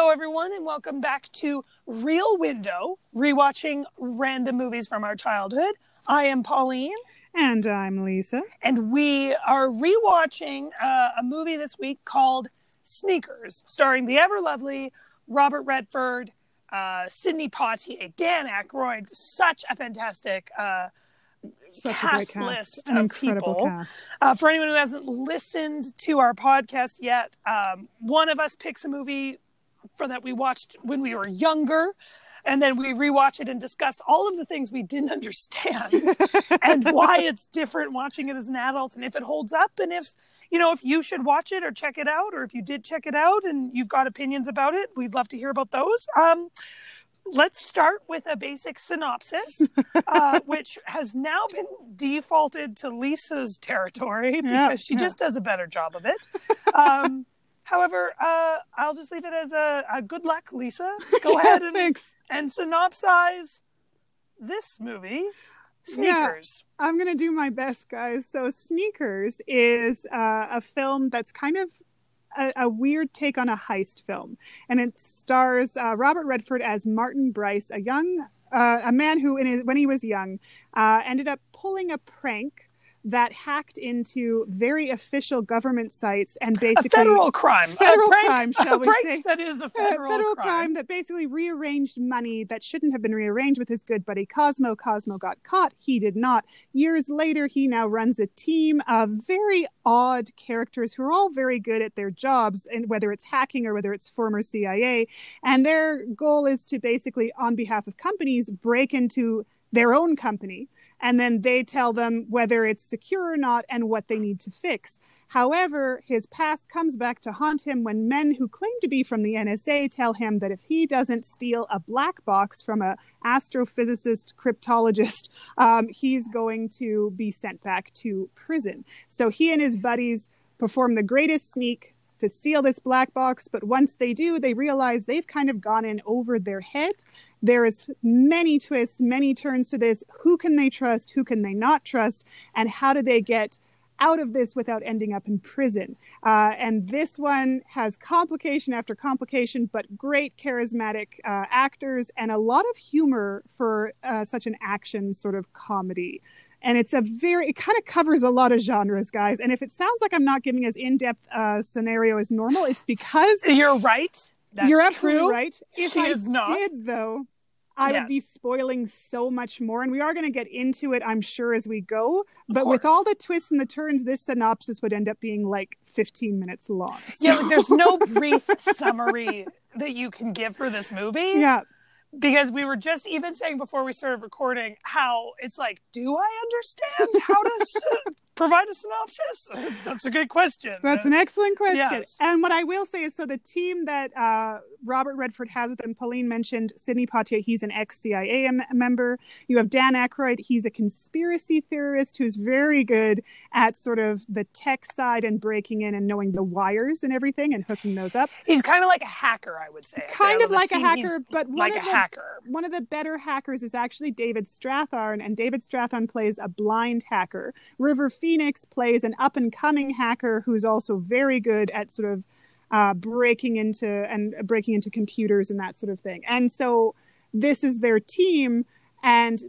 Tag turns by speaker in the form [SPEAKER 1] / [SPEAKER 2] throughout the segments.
[SPEAKER 1] Hello, everyone, and welcome back to Real Window, rewatching random movies from our childhood. I am Pauline.
[SPEAKER 2] And I'm Lisa.
[SPEAKER 1] And we are rewatching uh, a movie this week called Sneakers, starring the ever lovely Robert Redford, uh, Sidney Poitier, Dan Aykroyd. Such a fantastic uh,
[SPEAKER 2] Such
[SPEAKER 1] cast,
[SPEAKER 2] great
[SPEAKER 1] list
[SPEAKER 2] cast. An
[SPEAKER 1] of
[SPEAKER 2] incredible
[SPEAKER 1] people.
[SPEAKER 2] cast.
[SPEAKER 1] Uh, for anyone who hasn't listened to our podcast yet, um, one of us picks a movie for that we watched when we were younger, and then we rewatch it and discuss all of the things we didn't understand and why it's different watching it as an adult, and if it holds up, and if you know if you should watch it or check it out, or if you did check it out and you've got opinions about it, we'd love to hear about those. Um, let's start with a basic synopsis, uh, which has now been defaulted to Lisa's territory because
[SPEAKER 2] Yeah,
[SPEAKER 1] she
[SPEAKER 2] yeah.
[SPEAKER 1] just does a better job of it. Um, however, uh, I'll just leave it as a, a good luck, Lisa. Go ahead and,
[SPEAKER 2] Thanks.
[SPEAKER 1] and synopsize this movie, Sneakers.
[SPEAKER 2] I'm going to do my best, guys. So, Sneakers is uh, a film that's kind of a, a weird take on a heist film. And it stars uh, Robert Redford as Martin Brice, a young, uh, a man who, in his, when he was young, uh, ended up pulling a prank that hacked into very official government sites and basically A
[SPEAKER 1] federal crime.
[SPEAKER 2] Federal
[SPEAKER 1] a prank,
[SPEAKER 2] crime, shall
[SPEAKER 1] a
[SPEAKER 2] we say.
[SPEAKER 1] that is a
[SPEAKER 2] a
[SPEAKER 1] federal,
[SPEAKER 2] federal
[SPEAKER 1] crime.
[SPEAKER 2] crime that basically rearranged money that shouldn't have been rearranged with his good buddy Cosmo. Cosmo got caught. He did not. Years later, he now runs a team of very odd characters who are all very good at their jobs, and whether it's hacking or whether it's former CIA. And their goal is to basically, on behalf of companies, break into their own company and then they tell them whether it's secure or not and what they need to fix. However, his past comes back to haunt him when men who claim to be from the NSA tell him that if he doesn't steal a black box from a astrophysicist cryptologist, um, he's going to be sent back to prison. So he and his buddies perform the greatest sneak to steal this black box but once they do they realize they've kind of gone in over their head. There is many twists many turns to this. Who can they trust? Who can they not trust? And how do they get out of this without ending up in prison? Uh, and this one has complication after complication but great charismatic uh, actors and a lot of humor for uh, such an action sort of comedy and it's a very it kind of covers a lot of genres guys and if it sounds like i'm not giving as in-depth uh, scenario as normal it's because
[SPEAKER 1] You're right. That's
[SPEAKER 2] you're absolutely
[SPEAKER 1] true.
[SPEAKER 2] right if
[SPEAKER 1] She
[SPEAKER 2] i
[SPEAKER 1] is not.
[SPEAKER 2] did though i would be spoiling so much more and we are going to get into it i'm sure as we go but with all the twists and the turns this synopsis would end up being like 15 minutes long
[SPEAKER 1] Yeah, like there's no brief summary that you can give for this movie.
[SPEAKER 2] yeah
[SPEAKER 1] Because we were just even saying before we started recording how it's like, do I understand? How to provide a synopsis? That's a good question.
[SPEAKER 2] That's an excellent question.
[SPEAKER 1] Yes.
[SPEAKER 2] And what I will say is so the team that uh, Robert Redford has with him, Pauline mentioned Sidney Poitier, he's an ex CIA m- member. You have Dan Aykroyd, he's a conspiracy theorist who's very good at sort of the tech side and breaking in and knowing the wires and everything and hooking those up.
[SPEAKER 1] He's kind of like a hacker, I would say.
[SPEAKER 2] Kind of like a hacker, but one
[SPEAKER 1] like a
[SPEAKER 2] of the
[SPEAKER 1] hacker.
[SPEAKER 2] one of the better hackers is actually David Strathairn, and David Strathairn plays a blind hacker. River Phoenix plays an up and coming hacker who's also very good at sort of uh, breaking into and breaking into computers and that sort of thing. And so this is their team, and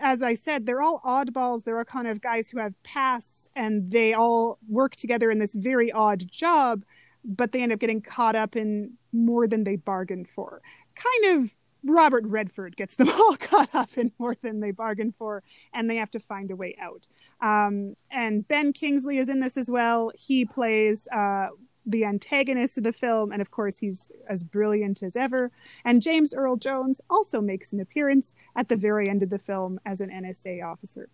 [SPEAKER 2] as I said, they're all oddballs. They're all kind of guys who have pasts, and they all work together in this very odd job, but they end up getting caught up in more than they bargained for. Kind of Robert Redford gets them all caught up in more than they bargained for, and they have to find a way out. Um, and Ben Kingsley is in this as well. He plays uh, the antagonist of the film, and of course, he's as brilliant as ever. And James Earl Jones also makes an appearance at the very end of the film as an NSA officer.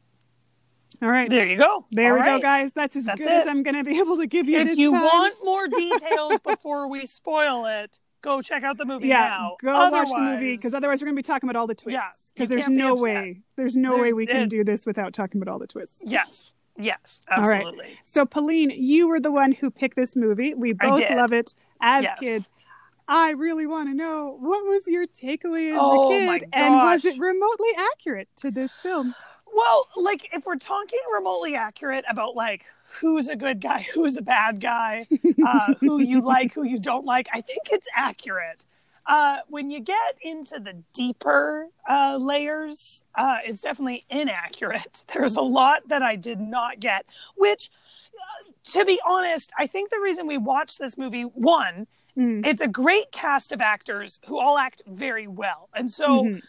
[SPEAKER 2] All right.
[SPEAKER 1] There you go.
[SPEAKER 2] There
[SPEAKER 1] All
[SPEAKER 2] we go, guys. That's as
[SPEAKER 1] That's
[SPEAKER 2] good
[SPEAKER 1] it.
[SPEAKER 2] as I'm going to be able to give you
[SPEAKER 1] If you
[SPEAKER 2] time.
[SPEAKER 1] want more details before we spoil it, go check out the movie
[SPEAKER 2] yeah,
[SPEAKER 1] now.
[SPEAKER 2] go watch the movie because otherwise we're going to be talking about all the twists.
[SPEAKER 1] Yeah,
[SPEAKER 2] because there's
[SPEAKER 1] can't be
[SPEAKER 2] no way, there's no way we can
[SPEAKER 1] it-
[SPEAKER 2] do this without talking about all the twists.
[SPEAKER 1] Yes. Yes.
[SPEAKER 2] All right.
[SPEAKER 1] Absolutely.
[SPEAKER 2] So, Pauline, you were the one who picked this movie. We both love it as
[SPEAKER 1] Yes.
[SPEAKER 2] kids. I really want to know what was your takeaway as
[SPEAKER 1] Oh,
[SPEAKER 2] a kid, and was it remotely accurate to this film?
[SPEAKER 1] Well, like if we're talking remotely accurate about like who's a good guy, who's a bad guy, uh, who you like, who you don't like, I think it's accurate. uh, when you get into the deeper uh, layers, uh, it's definitely inaccurate. There's a lot that I did not get, which, uh, to be honest, I think the reason we watched this movie, one,
[SPEAKER 2] Mm.
[SPEAKER 1] it's a great cast of actors who all act very well. And so
[SPEAKER 2] Mhm.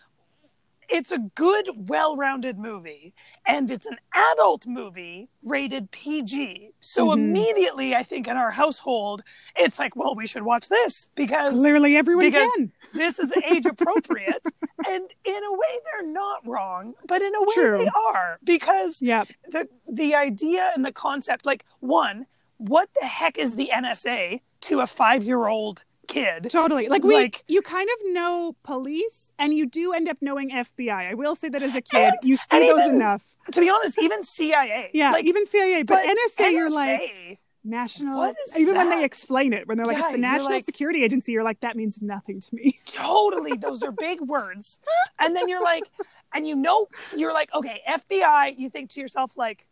[SPEAKER 1] It's a good, well rounded movie. And it's an adult movie rated PG. So
[SPEAKER 2] Mhm.
[SPEAKER 1] immediately, I think in our household, it's like, well, we should watch this because
[SPEAKER 2] Clearly, everyone
[SPEAKER 1] because-
[SPEAKER 2] can.
[SPEAKER 1] this is age appropriate. and in a way, they're not wrong, but in a way,
[SPEAKER 2] True.
[SPEAKER 1] they are because
[SPEAKER 2] Yep.
[SPEAKER 1] the the idea and the concept like one what the heck is the nsa to a five year old kid
[SPEAKER 2] Totally. Like we,
[SPEAKER 1] Like-
[SPEAKER 2] you kind of know police, and you do end up knowing FBI. I will say that as a kid,
[SPEAKER 1] And-
[SPEAKER 2] you see those
[SPEAKER 1] even-
[SPEAKER 2] enough.
[SPEAKER 1] to be honest even cia
[SPEAKER 2] Yeah,
[SPEAKER 1] like
[SPEAKER 2] even CIA, but,
[SPEAKER 1] but
[SPEAKER 2] NSA, you're like national. Even when they explain it, when they're like
[SPEAKER 1] Yeah,
[SPEAKER 2] it's the National
[SPEAKER 1] like-
[SPEAKER 2] Security Agency, you're like that means nothing to me.
[SPEAKER 1] totally those are big words and then you're like and you know you're like okay fbi you think to yourself like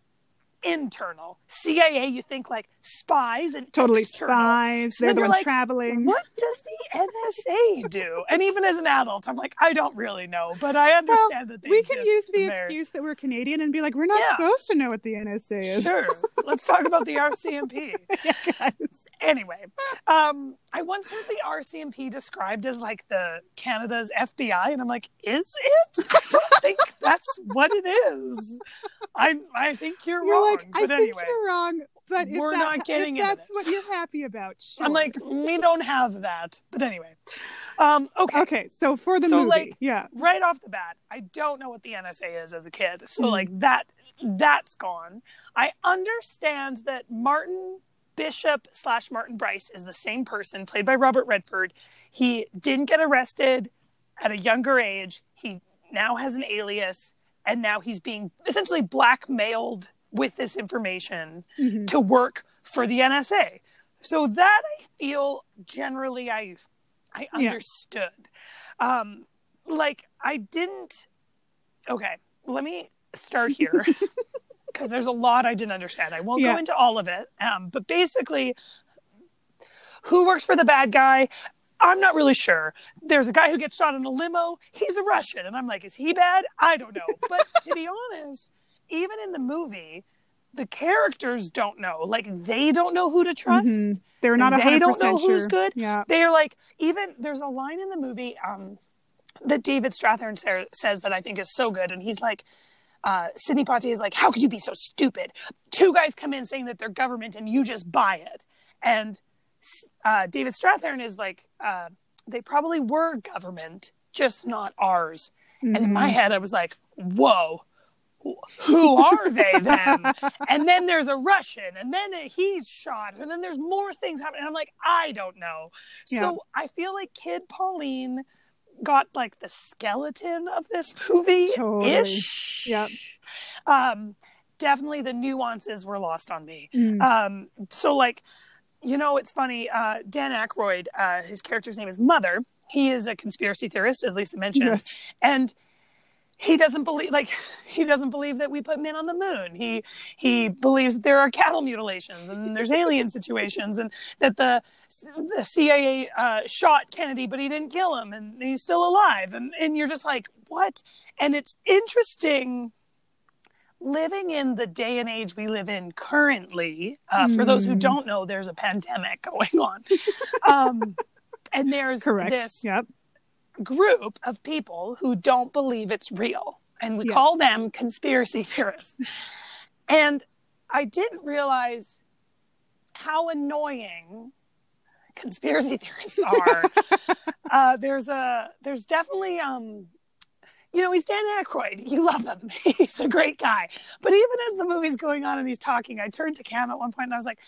[SPEAKER 1] internal cia you think like spies and
[SPEAKER 2] totally
[SPEAKER 1] external.
[SPEAKER 2] spies.
[SPEAKER 1] So
[SPEAKER 2] They're the ones
[SPEAKER 1] like,
[SPEAKER 2] traveling.
[SPEAKER 1] what does the NSA do? And even as an adult, I'm like, I don't really know, but I understand that they
[SPEAKER 2] we can use the
[SPEAKER 1] and they're-
[SPEAKER 2] excuse that we're Canadian and be like, we're not
[SPEAKER 1] Yeah.
[SPEAKER 2] supposed to know what the NSA is.
[SPEAKER 1] Sure. Let's talk about the RCMP.
[SPEAKER 2] yeah, guys.
[SPEAKER 1] Anyway, um, I once heard the RCMP described as like the Canada's FBI, and I'm like, is it? I don't think that's what it is. I I think you're,
[SPEAKER 2] You're
[SPEAKER 1] wrong.
[SPEAKER 2] like, I
[SPEAKER 1] but
[SPEAKER 2] think
[SPEAKER 1] anyway,
[SPEAKER 2] you're wrong, but
[SPEAKER 1] We're
[SPEAKER 2] that-
[SPEAKER 1] not getting
[SPEAKER 2] if that's what you're happy about. Sure.
[SPEAKER 1] I'm like, we don't have that. But anyway, um, okay.
[SPEAKER 2] okay, so for the
[SPEAKER 1] So,
[SPEAKER 2] movie,
[SPEAKER 1] like,
[SPEAKER 2] yeah,
[SPEAKER 1] right off the bat, I don't know what the NSA is as a kid. So
[SPEAKER 2] Mm.
[SPEAKER 1] like that that's gone. I understand that Martin Bishop slash Martin Brice is the same person, played by Robert Redford. He didn't get arrested at a younger age. He now has an alias, and now he's being essentially blackmailed with this information
[SPEAKER 2] Mhm.
[SPEAKER 1] to work for the NSA. So that I feel generally I I
[SPEAKER 2] Yeah.
[SPEAKER 1] understood. Um like I didn't okay, let me start here because there's a lot I didn't understand. I won't
[SPEAKER 2] Yeah.
[SPEAKER 1] go into all of it. Um but basically who works for the bad guy? I'm not really sure. There's a guy who gets shot in a limo. He's a Russian. And I'm like, is he bad? I don't know. But to be honest, even in the movie, the characters don't know. Like, they don't know who to trust.
[SPEAKER 2] Mhm. They're not
[SPEAKER 1] They
[SPEAKER 2] 100%
[SPEAKER 1] don't know
[SPEAKER 2] sure.
[SPEAKER 1] who's good.
[SPEAKER 2] Yeah.
[SPEAKER 1] They're like, even there's a line in the movie um, that David Strathairn says that I think is so good. And he's like, uh, Sidney Poitier is like, how could you be so stupid? Two guys come in saying that they're government and you just buy it. And uh, David Strathairn is like, uh, they probably were government, just not ours. And in my
[SPEAKER 2] Mhm.
[SPEAKER 1] head, I was like, whoa, who are they then? and then there's a Russian, and then he's shot, and then there's more things happening. I'm like, I don't know.
[SPEAKER 2] Yeah.
[SPEAKER 1] So I feel like Kid Pauline got like the skeleton of this movie
[SPEAKER 2] Totally.
[SPEAKER 1] ish.
[SPEAKER 2] Yep.
[SPEAKER 1] Um, definitely the nuances were lost on me.
[SPEAKER 2] Mm.
[SPEAKER 1] Um, so like, you know, it's funny. Uh, Dan Aykroyd, uh, his character's name is Mother. He is a conspiracy theorist, as Lisa mentioned,
[SPEAKER 2] Yes.
[SPEAKER 1] and he doesn't believe like he doesn't believe that we put men on the moon. He he believes that there are cattle mutilations and there's alien situations and that the the CIA uh, shot Kennedy, but he didn't kill him and he's still alive. And and you're just like, what? And it's interesting living in the day and age we live in currently, uh, for those who
[SPEAKER 2] Mm.
[SPEAKER 1] don't know, there's a pandemic going on. um, and there's
[SPEAKER 2] Correct.
[SPEAKER 1] this
[SPEAKER 2] Yep.
[SPEAKER 1] Group of people who don't believe it's real. And we
[SPEAKER 2] Yes.
[SPEAKER 1] call them conspiracy theorists. And I didn't realize how annoying conspiracy theorists are. uh, there's a there's definitely um you know, he's Dan Aykroyd. You love him. He's a great guy. But even as the movie's going on and he's talking, I turned to Cam at one point and I was like,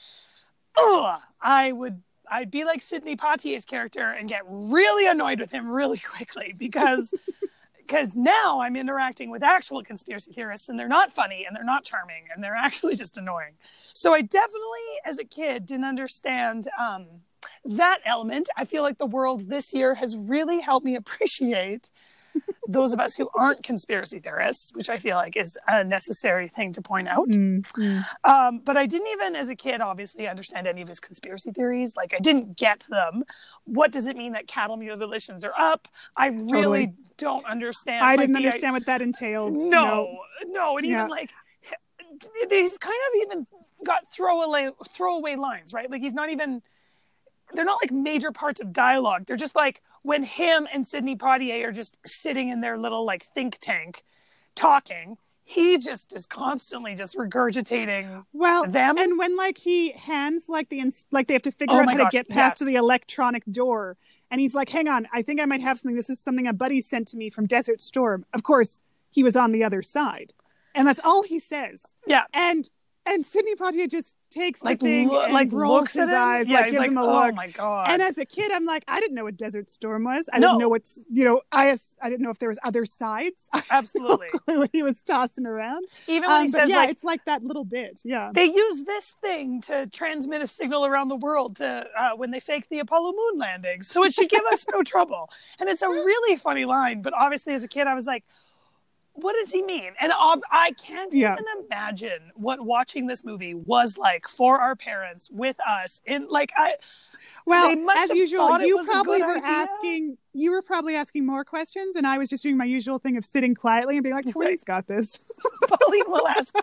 [SPEAKER 1] oh, I would, I'd be like Sidney Poitier's character and get really annoyed with him really quickly because, because now I'm interacting with actual conspiracy theorists and they're not funny and they're not charming and they're actually just annoying. So I definitely, as a kid, didn't understand um, that element. I feel like the world this year has really helped me appreciate those of us who aren't conspiracy theorists, which I feel like is a necessary thing to point out.
[SPEAKER 2] Mm, mm.
[SPEAKER 1] Um, but I didn't even, as a kid, obviously understand any of his conspiracy theories. Like I didn't get them. What does it mean that cattle mutilations are up? I really
[SPEAKER 2] Totally.
[SPEAKER 1] don't understand.
[SPEAKER 2] I
[SPEAKER 1] like,
[SPEAKER 2] didn't understand what that entailed.
[SPEAKER 1] No, no, and
[SPEAKER 2] Yeah.
[SPEAKER 1] even like he's kind of even got throwaway throwaway lines, right? Like he's not even. They're not like major parts of dialogue. They're just like when him and Sidney Poitier are just sitting in their little like think tank, talking. He just is constantly just regurgitating
[SPEAKER 2] Well,
[SPEAKER 1] them.
[SPEAKER 2] and when like he hands like the ins- like they have to figure
[SPEAKER 1] Oh
[SPEAKER 2] out how
[SPEAKER 1] gosh,
[SPEAKER 2] to get past
[SPEAKER 1] yes.
[SPEAKER 2] the electronic door, and he's like, "Hang on, I think I might have something. This is something a buddy sent to me from Desert Storm." Of course, he was on the other side, and that's all he says.
[SPEAKER 1] yeah,
[SPEAKER 2] And and Sidney Poitier just takes
[SPEAKER 1] like
[SPEAKER 2] the thing
[SPEAKER 1] lo-
[SPEAKER 2] and
[SPEAKER 1] like
[SPEAKER 2] rolls
[SPEAKER 1] looks
[SPEAKER 2] his
[SPEAKER 1] him.
[SPEAKER 2] eyes,
[SPEAKER 1] yeah,
[SPEAKER 2] like gives
[SPEAKER 1] like,
[SPEAKER 2] him a
[SPEAKER 1] oh
[SPEAKER 2] look.
[SPEAKER 1] my god.
[SPEAKER 2] And as a kid, I'm like, I didn't know what Desert Storm was. I
[SPEAKER 1] No.
[SPEAKER 2] didn't know what's, you know, I I didn't know if there was other sides.
[SPEAKER 1] Absolutely.
[SPEAKER 2] when he was tossing around.
[SPEAKER 1] Even when
[SPEAKER 2] Um,
[SPEAKER 1] he says
[SPEAKER 2] yeah,
[SPEAKER 1] like
[SPEAKER 2] it's like that little bit. Yeah.
[SPEAKER 1] they use this thing to transmit a signal around the world to uh, when they fake the Apollo moon landings, so it should give us no trouble. And it's a really funny line, but obviously as a kid, I was like, "What does he mean?" And ob- I can't
[SPEAKER 2] Yeah.
[SPEAKER 1] even imagine what watching this movie was like for our parents with us. In like, I
[SPEAKER 2] Well,
[SPEAKER 1] They must
[SPEAKER 2] as
[SPEAKER 1] have
[SPEAKER 2] usual, you probably were
[SPEAKER 1] idea.
[SPEAKER 2] asking. You were probably asking more questions, and I was just doing my usual thing of sitting quietly and being like, "Pauline's got this."
[SPEAKER 1] Pauline will ask.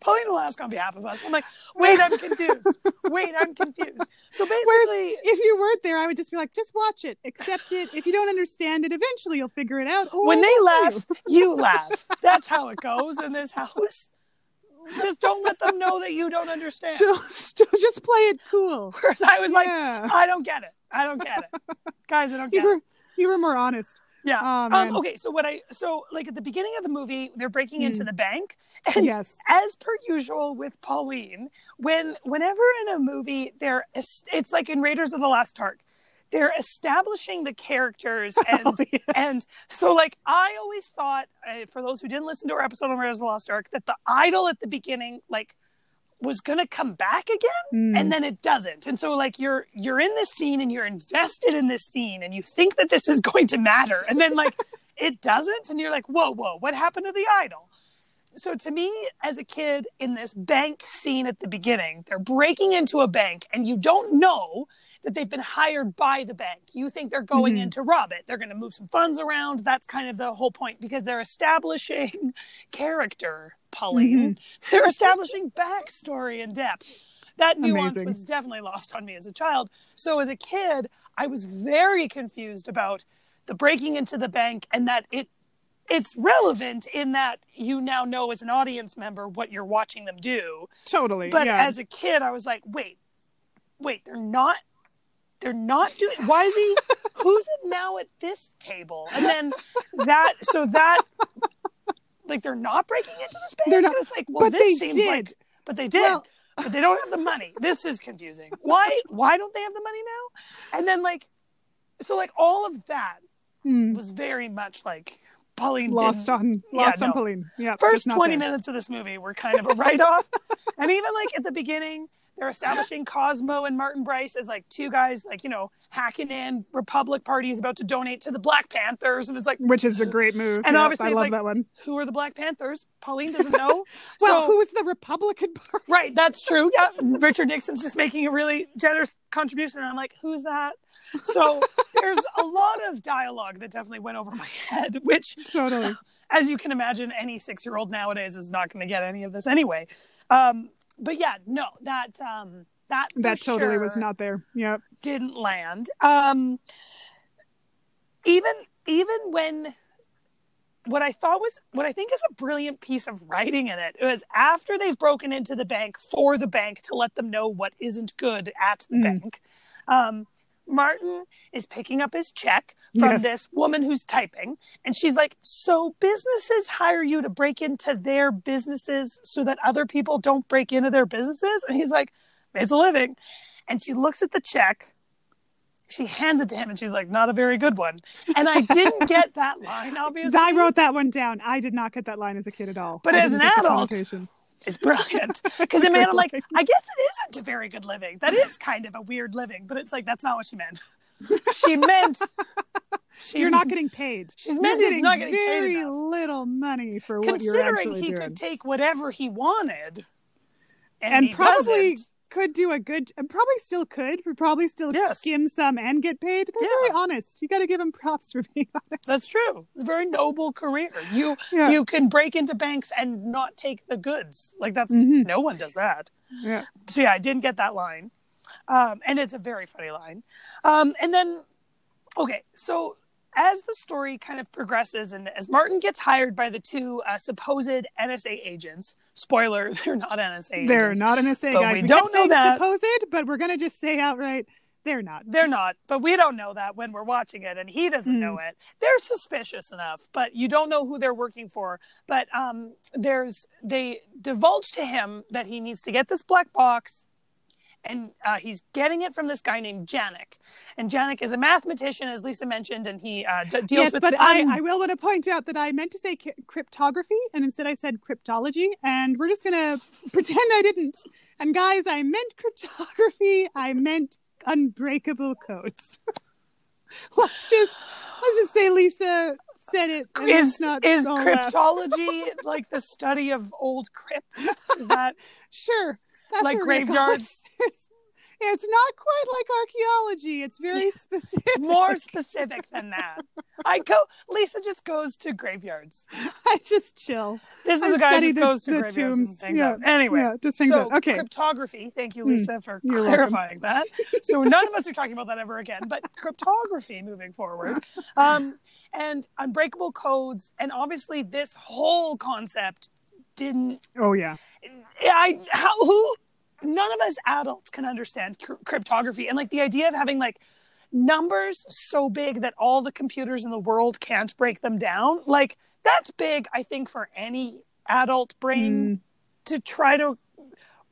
[SPEAKER 1] Pauline will ask on behalf of us. I'm like, "Wait, I'm confused. Wait, I'm confused." So basically,
[SPEAKER 2] Whereas if you weren't there, I would just be like, "Just watch it, accept it. If you don't understand it, eventually you'll figure it out." Or
[SPEAKER 1] when they laugh, you laugh. That's how it goes in this house. Just don't let them know that you don't understand.
[SPEAKER 2] just, just play it cool.
[SPEAKER 1] Whereas I was like. I don't get it. I don't get it. Guys, I don't
[SPEAKER 2] you
[SPEAKER 1] get
[SPEAKER 2] were
[SPEAKER 1] it.
[SPEAKER 2] You were more honest.
[SPEAKER 1] Yeah.
[SPEAKER 2] Oh,
[SPEAKER 1] um, okay, so what I so like at the beginning of the movie, they're breaking into
[SPEAKER 2] Mm.
[SPEAKER 1] the bank, and
[SPEAKER 2] yes.
[SPEAKER 1] as per usual with Pauline, when whenever in a movie they're it's like in Raiders of the Lost Ark, they're establishing the characters and
[SPEAKER 2] Oh, yes.
[SPEAKER 1] and so like I always thought uh, for those who didn't listen to our episode on Raiders of the Lost Ark that the idol at the beginning like was gonna come back again?
[SPEAKER 2] Mm.
[SPEAKER 1] and then it doesn't. And so like you're you're in this scene and you're invested in this scene and you think that this is going to matter. And then like it doesn't. And you're like whoa whoa what happened to the idol? So to me as a kid in this bank scene at the beginning they're breaking into a bank and you don't know that they've been hired by the bank. You think they're going
[SPEAKER 2] Mhm.
[SPEAKER 1] in to rob it. They're going to move some funds around. That's kind of the whole point because they're establishing character pauline mm-hmm. they're establishing backstory and depth that nuance
[SPEAKER 2] Amazing.
[SPEAKER 1] was definitely lost on me as a child so as a kid i was very confused about the breaking into the bank and that it it's relevant in that you now know as an audience member what you're watching them do
[SPEAKER 2] totally.
[SPEAKER 1] but
[SPEAKER 2] yeah.
[SPEAKER 1] as a kid i was like wait wait they're not they're not doing why is he who's it now at this table and then that so that like they're not breaking into this bank
[SPEAKER 2] They're not-
[SPEAKER 1] And it's like well this seems
[SPEAKER 2] did.
[SPEAKER 1] like but they did
[SPEAKER 2] Well-
[SPEAKER 1] but they don't have the money this is confusing why why don't they have the money now and then like so like all of that
[SPEAKER 2] Hmm.
[SPEAKER 1] was very much like Pauline
[SPEAKER 2] lost on
[SPEAKER 1] Yeah,
[SPEAKER 2] lost on
[SPEAKER 1] no.
[SPEAKER 2] Pauline. Yeah.
[SPEAKER 1] first 20
[SPEAKER 2] there.
[SPEAKER 1] minutes of this movie were kind of a write-off and even like at the beginning they're establishing cosmo and martin brice as like two guys like you know hacking in republic party is about to donate to the black panthers and it's like
[SPEAKER 2] Which is a great move.
[SPEAKER 1] And obviously
[SPEAKER 2] I love
[SPEAKER 1] like-
[SPEAKER 2] that one.
[SPEAKER 1] who are the black panthers pauline doesn't know
[SPEAKER 2] Well,
[SPEAKER 1] so,
[SPEAKER 2] who's the Republican Party?
[SPEAKER 1] right that's true yeah richard nixon's just making a really generous contribution and i'm like who's that so there's a lot of dialogue that definitely went over my head which
[SPEAKER 2] Totally.
[SPEAKER 1] as you can imagine, any six year old nowadays is not going to get any of this anyway. Um, but yeah, no, that um, that
[SPEAKER 2] That totally was not there. Yep.
[SPEAKER 1] didn't land. Um, even even when what I thought was what I think is a brilliant piece of writing in it was after they've broken into the bank for the bank to let them know what isn't good at the
[SPEAKER 2] Mm.
[SPEAKER 1] bank. Um, Martin is picking up his check from
[SPEAKER 2] Yes.
[SPEAKER 1] this woman who's typing, and she's like, "So businesses hire you to break into their businesses so that other people don't break into their businesses?" And he's like, "It's a living." And she looks at the check, she hands it to him, and she's like, "Not a very good one." And I didn't get that line, obviously.
[SPEAKER 2] I wrote that one down. I did not get that line as a kid at all.
[SPEAKER 1] But
[SPEAKER 2] I
[SPEAKER 1] as an adult, It's brilliant because made
[SPEAKER 2] great
[SPEAKER 1] I'm like. I guess it isn't a very good living. That is kind of a weird living, but it's like that's not what she meant. She meant She,
[SPEAKER 2] You're not getting paid.
[SPEAKER 1] She's
[SPEAKER 2] You're
[SPEAKER 1] Mandy's
[SPEAKER 2] getting
[SPEAKER 1] not getting paid
[SPEAKER 2] very
[SPEAKER 1] enough.
[SPEAKER 2] little money for what you're
[SPEAKER 1] considering he
[SPEAKER 2] doing.
[SPEAKER 1] could take whatever he wanted, and,
[SPEAKER 2] and
[SPEAKER 1] he
[SPEAKER 2] probably
[SPEAKER 1] doesn't.
[SPEAKER 2] Could do a good and probably still could would probably still
[SPEAKER 1] Yes.
[SPEAKER 2] skim some and get paid they're
[SPEAKER 1] Yeah.
[SPEAKER 2] very honest you got to give them props for being honest
[SPEAKER 1] That's true. It's a very noble career. You
[SPEAKER 2] Yeah.
[SPEAKER 1] you can break into banks and not take the goods. Like that's
[SPEAKER 2] Mhm.
[SPEAKER 1] no one does that.
[SPEAKER 2] yeah
[SPEAKER 1] So yeah, I didn't get that line, um, and it's a very funny line. Um, and then, okay, so as the story kind of progresses, and as Martin gets hired by the two uh, supposed NSA agents, spoiler, they're not NSA
[SPEAKER 2] they're
[SPEAKER 1] agents.
[SPEAKER 2] not NSA guys
[SPEAKER 1] we
[SPEAKER 2] we
[SPEAKER 1] don't know that.
[SPEAKER 2] supposed but we're gonna just say outright they're not
[SPEAKER 1] They're not, but we don't know that when we're watching it, and he doesn't
[SPEAKER 2] Mm.
[SPEAKER 1] know it. They're suspicious enough, but you don't know who they're working for. But um, there's they divulge to him that he needs to get this black box, and uh, he's getting it from this guy named Janek. And Janek is a mathematician, as Lisa mentioned, and he uh, d- deals
[SPEAKER 2] yes
[SPEAKER 1] with
[SPEAKER 2] but
[SPEAKER 1] the
[SPEAKER 2] I, I will want to point out that i meant to say ki- cryptography and instead i said cryptology and we're just gonna pretend i didn't and guys i meant cryptography i meant unbreakable codes let's just let's just say lisa said it
[SPEAKER 1] is is cryptology like the study of old crypts? Is that
[SPEAKER 2] Sure. That's
[SPEAKER 1] like
[SPEAKER 2] what we're gonna call
[SPEAKER 1] graveyards?
[SPEAKER 2] It's, not quite like archaeology. It's very specific.
[SPEAKER 1] more specific than that? I go. Lisa just goes to graveyards.
[SPEAKER 2] I just chill.
[SPEAKER 1] This is
[SPEAKER 2] I
[SPEAKER 1] a guy who goes to
[SPEAKER 2] the
[SPEAKER 1] graveyards and
[SPEAKER 2] tombs. Yeah.
[SPEAKER 1] Anyway,
[SPEAKER 2] yeah, just hangs
[SPEAKER 1] so
[SPEAKER 2] out. Okay.
[SPEAKER 1] cryptography. Thank you,
[SPEAKER 2] Mm.
[SPEAKER 1] Lisa, for
[SPEAKER 2] You're welcome.
[SPEAKER 1] clarifying that. So none of us are talking about that ever again. But cryptography moving forward, um, and unbreakable codes, and obviously this whole concept didn't.
[SPEAKER 2] Oh yeah.
[SPEAKER 1] I how who none of us adults can understand cr- cryptography, and like the idea of having like numbers so big that all the computers in the world can't break them down like that's big i think for any adult brain
[SPEAKER 2] Mm.
[SPEAKER 1] to try to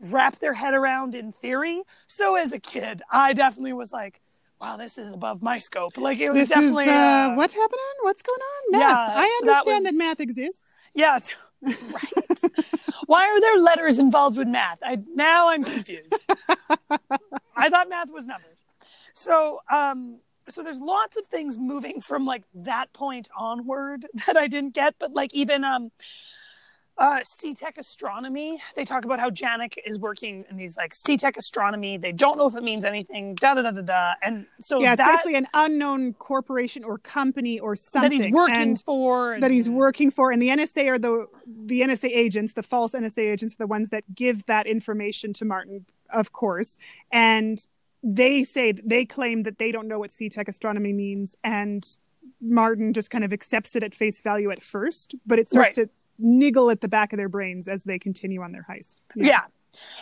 [SPEAKER 1] wrap their head around in theory so as a kid i definitely was like wow this is above my scope like it was
[SPEAKER 2] This is
[SPEAKER 1] definitely
[SPEAKER 2] uh,
[SPEAKER 1] uh,
[SPEAKER 2] what's happening? What's going on? Math.
[SPEAKER 1] Yeah,
[SPEAKER 2] I
[SPEAKER 1] so that
[SPEAKER 2] understand that, math exists.
[SPEAKER 1] yeah so- right why are there letters involved with math? I now i'm confused. I thought math was numbers. So um so there's lots of things moving from like that point onward that i didn't get but like even um uh Setec astronomy. They talk about how janek is working in these like Setec astronomy. They don't know if it means anything. Da da da da da. And so
[SPEAKER 2] yeah, it's
[SPEAKER 1] that
[SPEAKER 2] basically an unknown corporation or company or something
[SPEAKER 1] that he's working
[SPEAKER 2] and
[SPEAKER 1] for
[SPEAKER 2] that he's working for. And the NSA are the the NSA agents the false NSA agents are the ones that give that information to Martin of course. And they say they claim that they don't know what Setec astronomy means and Martin just kind of accepts it at face value at first but it starts
[SPEAKER 1] Right.
[SPEAKER 2] to niggle at the back of their brains as they continue on their heist
[SPEAKER 1] Yeah.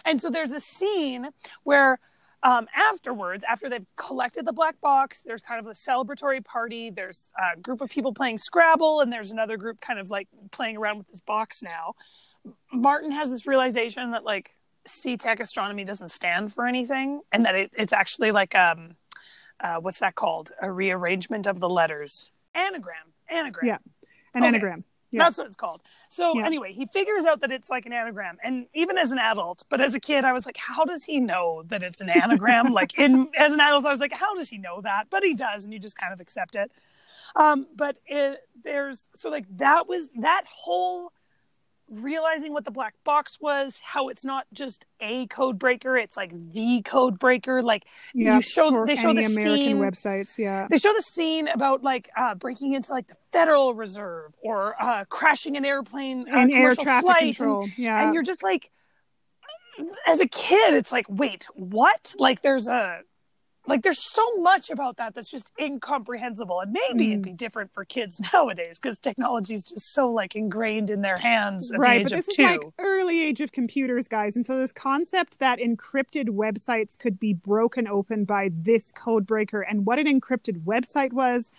[SPEAKER 1] And so there's a scene where um, afterwards, after they've collected the black box, there's kind of a celebratory party. There's a group of people playing Scrabble, and there's another group kind of like playing around with this box now. Martin has this realization that like Setec astronomy doesn't stand for anything, and that it, it's actually like um, uh, what's that called? A rearrangement of the letters. Anagram. Anagram.
[SPEAKER 2] Yeah. an
[SPEAKER 1] Okay.
[SPEAKER 2] anagram Yeah.
[SPEAKER 1] That's what it's called. So
[SPEAKER 2] Yeah.
[SPEAKER 1] anyway, he figures out that it's like an anagram, and even as an adult, but as a kid, I was like, how does he know that it's an anagram? like in as an adult, I was like, how does he know that? But he does, and you just kind of accept it. Um, but it, there's so like that was that whole realizing what the black box was, how it's not just a code breaker, it's like the code breaker. Like
[SPEAKER 2] yeah,
[SPEAKER 1] you show- they show the
[SPEAKER 2] American
[SPEAKER 1] scene-
[SPEAKER 2] websites yeah.
[SPEAKER 1] they show the scene about like uh, breaking into like the Federal Reserve or uh, crashing an airplane uh,
[SPEAKER 2] and air traffic
[SPEAKER 1] flight, and-
[SPEAKER 2] control yeah.
[SPEAKER 1] and you're just like as a kid it's like wait what? Like there's a like there's so much about that that's just incomprehensible and maybe it'd
[SPEAKER 2] Mm.
[SPEAKER 1] be different for kids nowadays because technology is just so like ingrained in their hands at
[SPEAKER 2] right but this is
[SPEAKER 1] two.
[SPEAKER 2] like early age of computers guys and so this concept that encrypted websites could be broken open by this code breaker and what an encrypted website was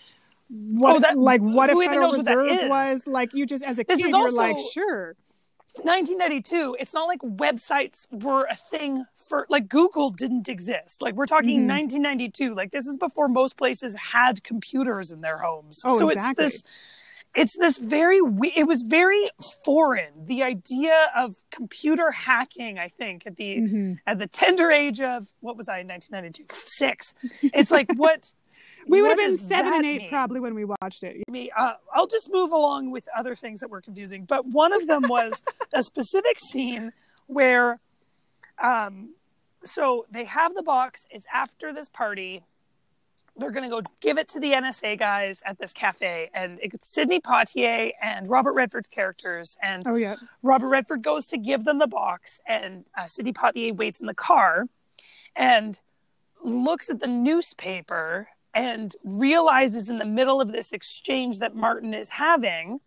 [SPEAKER 2] what
[SPEAKER 1] Oh, that-
[SPEAKER 2] like what a federal
[SPEAKER 1] knows what that
[SPEAKER 2] reserve was like you just as a
[SPEAKER 1] This
[SPEAKER 2] kid you're like sure
[SPEAKER 1] 1992 it's not like websites were a thing for like google didn't exist like we're talking
[SPEAKER 2] Mhm.
[SPEAKER 1] 1992 like this is before most places had computers in their homes
[SPEAKER 2] Oh,
[SPEAKER 1] so
[SPEAKER 2] exactly.
[SPEAKER 1] it's this it's this very it was very foreign the idea of computer hacking i think at the
[SPEAKER 2] Mhm.
[SPEAKER 1] at the tender age of what was i in 1992 six it's like what
[SPEAKER 2] We would
[SPEAKER 1] what
[SPEAKER 2] have been seven and eight
[SPEAKER 1] mean?
[SPEAKER 2] probably when we watched it.
[SPEAKER 1] me uh, i'll just move along with other things that were confusing but one of them was a specific scene where um so they have the box it's after this party they're going to go give it to the nsa guys at this cafe and it's sidney poitier and robert redford's characters and
[SPEAKER 2] Oh yeah.
[SPEAKER 1] Robert Redford goes to give them the box, and uh, Sidney Poitier waits in the car and looks at the newspaper and realizes in the middle of this exchange that Martin is having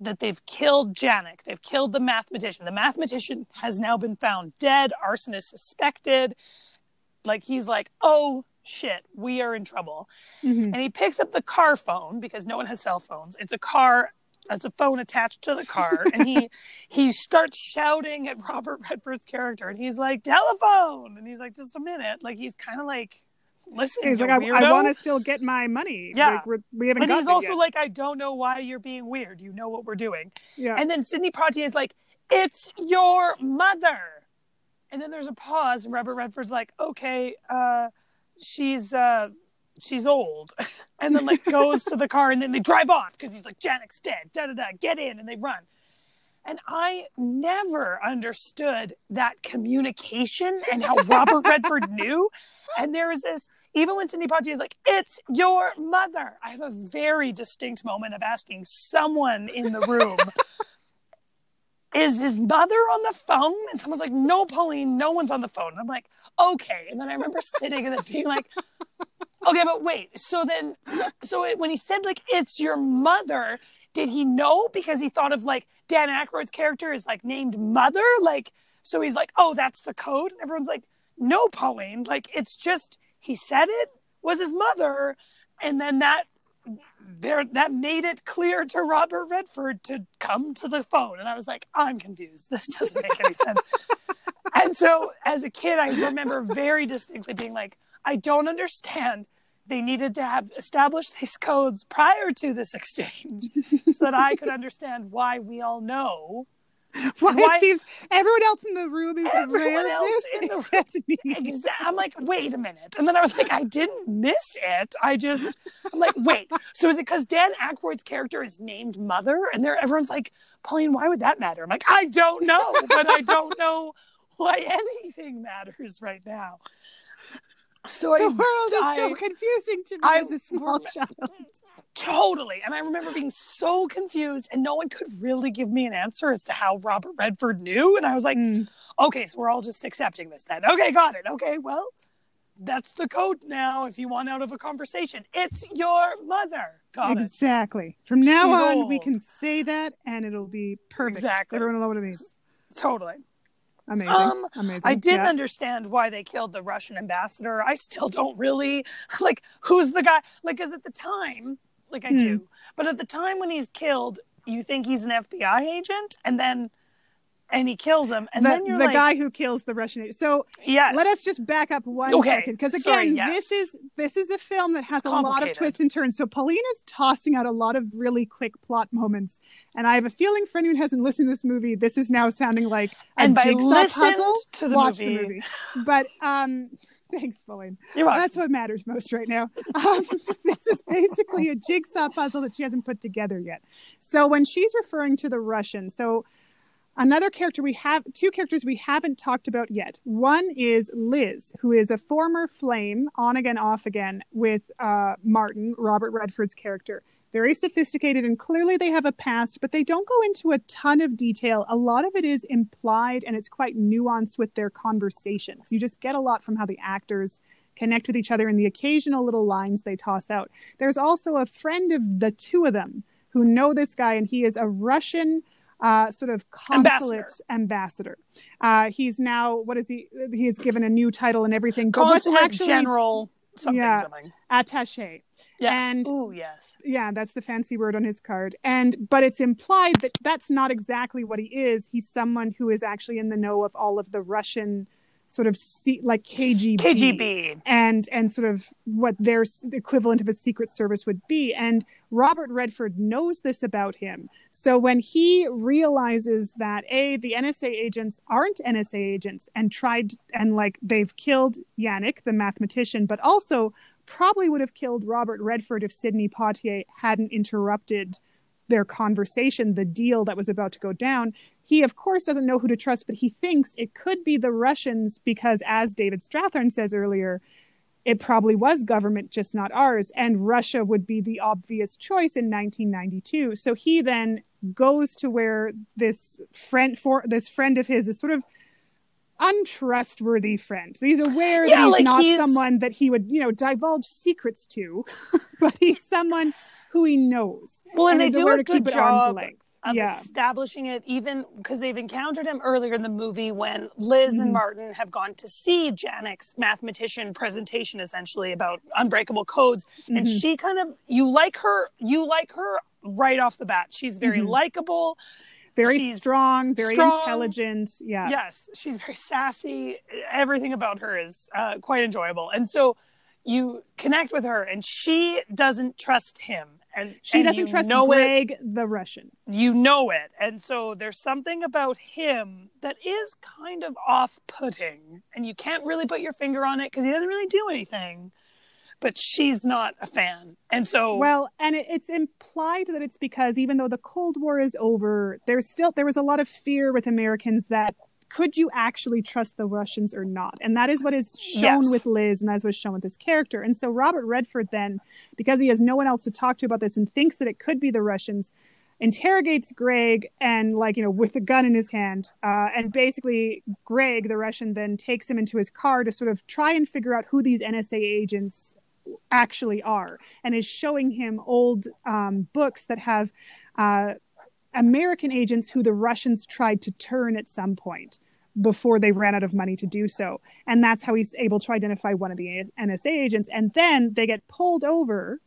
[SPEAKER 1] that they've killed Janek. They've killed the mathematician. The mathematician has now been found dead. Arson is suspected. Like he's like, oh shit, we are in trouble
[SPEAKER 2] Mhm.
[SPEAKER 1] and he picks up the car phone because no one has cell phones. It's a car. It's a phone attached to the car, and he he starts shouting at Robert Redford's character, and he's like, "Telephone!" And he's like, "Just a minute!" Like he's kind of like, "Listen,
[SPEAKER 2] He's like, I,
[SPEAKER 1] weirdo."
[SPEAKER 2] I want to still get my money.
[SPEAKER 1] Yeah.
[SPEAKER 2] Like, we're, haven't
[SPEAKER 1] But he's also
[SPEAKER 2] yet.
[SPEAKER 1] like, "I don't know why you're being weird. You know what we're doing."
[SPEAKER 2] yeah.
[SPEAKER 1] And then Sidney Poitier is like, "It's your mother." And then there's a pause, and Robert Redford's like, "Okay, uh, she's uh, she's old," and then like goes to the car, and then they drive off because he's like, "Janek's dead." Da da da. Get in, and they run. And I never understood that communication and how Robert Redford knew. And there was this, even when Sidney Poitier is like, "It's your mother," I have a very distinct moment of asking someone in the room is his mother on the phone? And someone's like, no, Pauline, no one's on the phone. And I'm like, okay. And then I remember sitting and then being like, okay, but wait. So then, so it, when he said like, it's your mother, did he know because he thought of like Dan Aykroyd's character is like named mother? Like, so he's like, oh, that's the code. And everyone's like, no, Pauline, like it's just, he said it was his mother. And then that there that made it clear to Robert Redford to come to the phone. And I was like, I'm confused. This doesn't make any sense. and so as a kid, I remember very distinctly being like, I don't understand. They needed to have established these codes prior to this exchange so that I could understand why we all know.
[SPEAKER 2] why,
[SPEAKER 1] why-
[SPEAKER 2] it seems everyone else in the room is
[SPEAKER 1] Everyone else
[SPEAKER 2] this
[SPEAKER 1] in the
[SPEAKER 2] except me.
[SPEAKER 1] I'm like, wait a minute. And then I was like, I didn't miss it. I just, I'm like, wait. So is it because Dan Aykroyd's character is named Mother? And there, everyone's like, Pauline, why would that matter? I'm like, I don't know, but I don't know why anything matters right now. So
[SPEAKER 2] The
[SPEAKER 1] I,
[SPEAKER 2] world is so confusing to me
[SPEAKER 1] I
[SPEAKER 2] as a small child.
[SPEAKER 1] totally. And I remember being so confused, and no one could really give me an answer as to how Robert Redford knew. And I was like,
[SPEAKER 2] Mm.
[SPEAKER 1] okay, so we're all just accepting this then. Okay, got it. Okay, well, that's the code now. If you want out of a conversation, it's your mother. Got it.
[SPEAKER 2] Exactly. From now
[SPEAKER 1] She's
[SPEAKER 2] on, we can say that, and it'll be perfect.
[SPEAKER 1] Exactly.
[SPEAKER 2] Everyone will know what it means.
[SPEAKER 1] Totally.
[SPEAKER 2] Amazing.
[SPEAKER 1] Um,
[SPEAKER 2] Amazing.
[SPEAKER 1] I didn't
[SPEAKER 2] Yeah.
[SPEAKER 1] understand why they killed the Russian ambassador. I still don't really like who's the guy. Like, is at the time, like I
[SPEAKER 2] Hmm.
[SPEAKER 1] do, but at the time when he's killed, you think he's an FBI agent, and then and he kills him, and
[SPEAKER 2] the,
[SPEAKER 1] then you're
[SPEAKER 2] the
[SPEAKER 1] like,
[SPEAKER 2] guy who kills the Russian. So
[SPEAKER 1] yes,
[SPEAKER 2] let us just back up one
[SPEAKER 1] Okay,
[SPEAKER 2] because again,
[SPEAKER 1] sorry, yes.
[SPEAKER 2] this is this is a film that has
[SPEAKER 1] It's
[SPEAKER 2] a lot of twists and turns. So Pauline is tossing out a lot of really quick plot moments, and I have a feeling for anyone who hasn't listened to this movie, this is now sounding like a
[SPEAKER 1] and by
[SPEAKER 2] jigsaw puzzle.
[SPEAKER 1] to the
[SPEAKER 2] Watch
[SPEAKER 1] movie,
[SPEAKER 2] the movie, but um. Thanks, Pauline.
[SPEAKER 1] you're welcome.
[SPEAKER 2] That's what matters most right now. Um, this is basically a jigsaw puzzle that she hasn't put together yet. So when she's referring to the Russian, so another character we have, two characters we haven't talked about yet. One is Liz, who is a former flame, on again, off again, with uh, Martin, Robert Redford's character. Very sophisticated, and clearly they have a past, but they don't go into a ton of detail. A lot of it is implied, and it's quite nuanced with their conversations. You just get a lot from how the actors connect with each other and the occasional little lines they toss out. There's also a friend of the two of them who know this guy, and he is a Russian uh, sort of consulate ambassador. Uh, he's now what is he? He is given a new title and everything.
[SPEAKER 1] Consulate
[SPEAKER 2] actually
[SPEAKER 1] general something
[SPEAKER 2] Yeah.
[SPEAKER 1] something.
[SPEAKER 2] attaché?
[SPEAKER 1] Yes.
[SPEAKER 2] And-
[SPEAKER 1] Ooh, yes.
[SPEAKER 2] Yeah, that's the fancy word on his card. And but it's implied that that's not exactly what he is. He's someone who is actually in the know of all of the Russian sort of C, like KGB,
[SPEAKER 1] KGB.
[SPEAKER 2] and and sort of what their equivalent of a secret service would be and Robert Redford knows this about him so when he realizes that a the NSA agents aren't NSA agents and tried and like they've killed Janek the mathematician but also probably would have killed Robert Redford if Sidney Poitier hadn't interrupted their conversation the deal that was about to go down he of course doesn't know who to trust but he thinks it could be the russians because as david strathairn says earlier it probably was government just not ours and russia would be the obvious choice in 1992 so he then goes to where this friend for this friend of his is sort of untrustworthy friend. So he's aware
[SPEAKER 1] Yeah,
[SPEAKER 2] that he's
[SPEAKER 1] like
[SPEAKER 2] not
[SPEAKER 1] he's-
[SPEAKER 2] someone that he would you know divulge secrets to but he's someone who he knows
[SPEAKER 1] Well, and,
[SPEAKER 2] and
[SPEAKER 1] they do a good job
[SPEAKER 2] length.
[SPEAKER 1] of
[SPEAKER 2] Yeah.
[SPEAKER 1] establishing it, even because they've encountered him earlier in the movie when Liz
[SPEAKER 2] Mhm.
[SPEAKER 1] and Martin have gone to see Janek's mathematician presentation, essentially about unbreakable codes, and
[SPEAKER 2] Mhm.
[SPEAKER 1] she kind of you like her, you like her right off the bat. She's very
[SPEAKER 2] Mhm.
[SPEAKER 1] likable.
[SPEAKER 2] very
[SPEAKER 1] she's
[SPEAKER 2] strong, very
[SPEAKER 1] strong.
[SPEAKER 2] intelligent. Yeah.
[SPEAKER 1] Yes, she's very sassy. Everything about her is uh, quite enjoyable, and so you connect with her, and she doesn't trust him, and
[SPEAKER 2] She
[SPEAKER 1] and
[SPEAKER 2] doesn't trust
[SPEAKER 1] know it.
[SPEAKER 2] The Russian.
[SPEAKER 1] you know it. And so there's something about him that is kind of off putting. And you can't really put your finger on it because he doesn't really do anything. But she's not a fan. And so
[SPEAKER 2] Well, and it, it's implied that it's because even though the Cold War is over, there's still there was a lot of fear with Americans that could you actually trust the Russians or not? And that is what is shown
[SPEAKER 1] Yes.
[SPEAKER 2] with Liz, and that's what's shown with this character. And so Robert Redford then, because he has no one else to talk to about this and thinks that it could be the Russians, interrogates Greg and like you know with a gun in his hand, uh, and basically Greg, the Russian, then takes him into his car to sort of try and figure out who these NSA agents actually are and is showing him old um, books that have uh, American agents who the Russians tried to turn at some point before they ran out of money to do so. And that's how he's able to identify one of the NSA agents. And then they get pulled over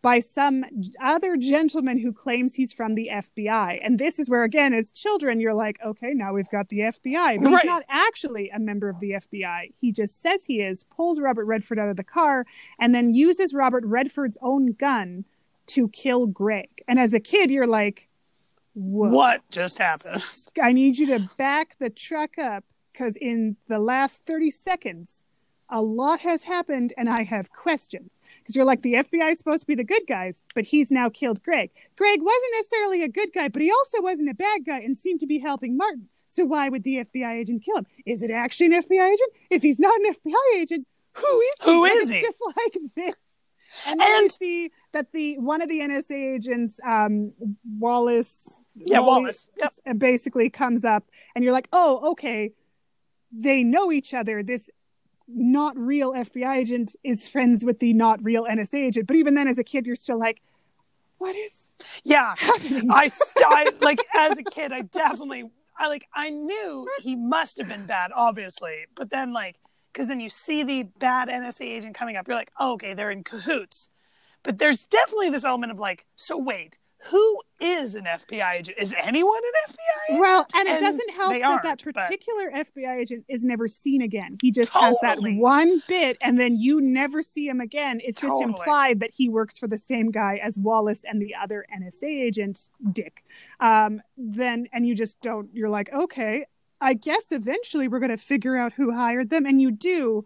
[SPEAKER 2] by some other gentleman who claims he's from the FBI. And this is where, again, as children, you're like, okay, now we've got the FBI. But
[SPEAKER 1] Right.
[SPEAKER 2] he's not actually a member of the FBI. He just says he is, pulls Robert Redford out of the car, and then uses Robert Redford's own gun to kill Greg. And as a kid, you're like, whoa.
[SPEAKER 1] what just happened?
[SPEAKER 2] I need you to back the truck up because in the last 30 seconds, a lot has happened and I have questions. Because you're like, the FBI is supposed to be the good guys, but he's now killed Greg. Greg wasn't necessarily a good guy, but he also wasn't a bad guy and seemed to be helping Martin. So why would the FBI agent kill him? Is it actually an FBI agent? If he's not an FBI agent, who is he?
[SPEAKER 1] Who is he?
[SPEAKER 2] Just like this. And then you
[SPEAKER 1] And-
[SPEAKER 2] see that the one of the NSA agents, um, Wallace,
[SPEAKER 1] Yeah, Wallace. Yep.
[SPEAKER 2] uh, basically comes up, and you're like, oh, okay, they know each other. This not real FBI agent is friends with the not real NSA agent. But even then, as a kid, you're still like, what is
[SPEAKER 1] Yeah.
[SPEAKER 2] happening?
[SPEAKER 1] I, I like as a kid, I definitely, I like, I knew he must have been bad, obviously. But then, like, because then you see the bad NSA agent coming up, you're like, oh, okay, they're in cahoots. But there's definitely this element of like, so wait, who is an FBI agent? Is anyone an FBI agent?
[SPEAKER 2] Well, and it doesn't help that that
[SPEAKER 1] aren't, but-
[SPEAKER 2] particular FBI agent is never seen again. He just has that one bit, and then you never see him again. It's just implied that he works for the same guy as Wallace and the other NSA agent, Dick. Um, then, and you just don't. You're like, okay, I guess eventually we're going to figure out who hired them, and you do.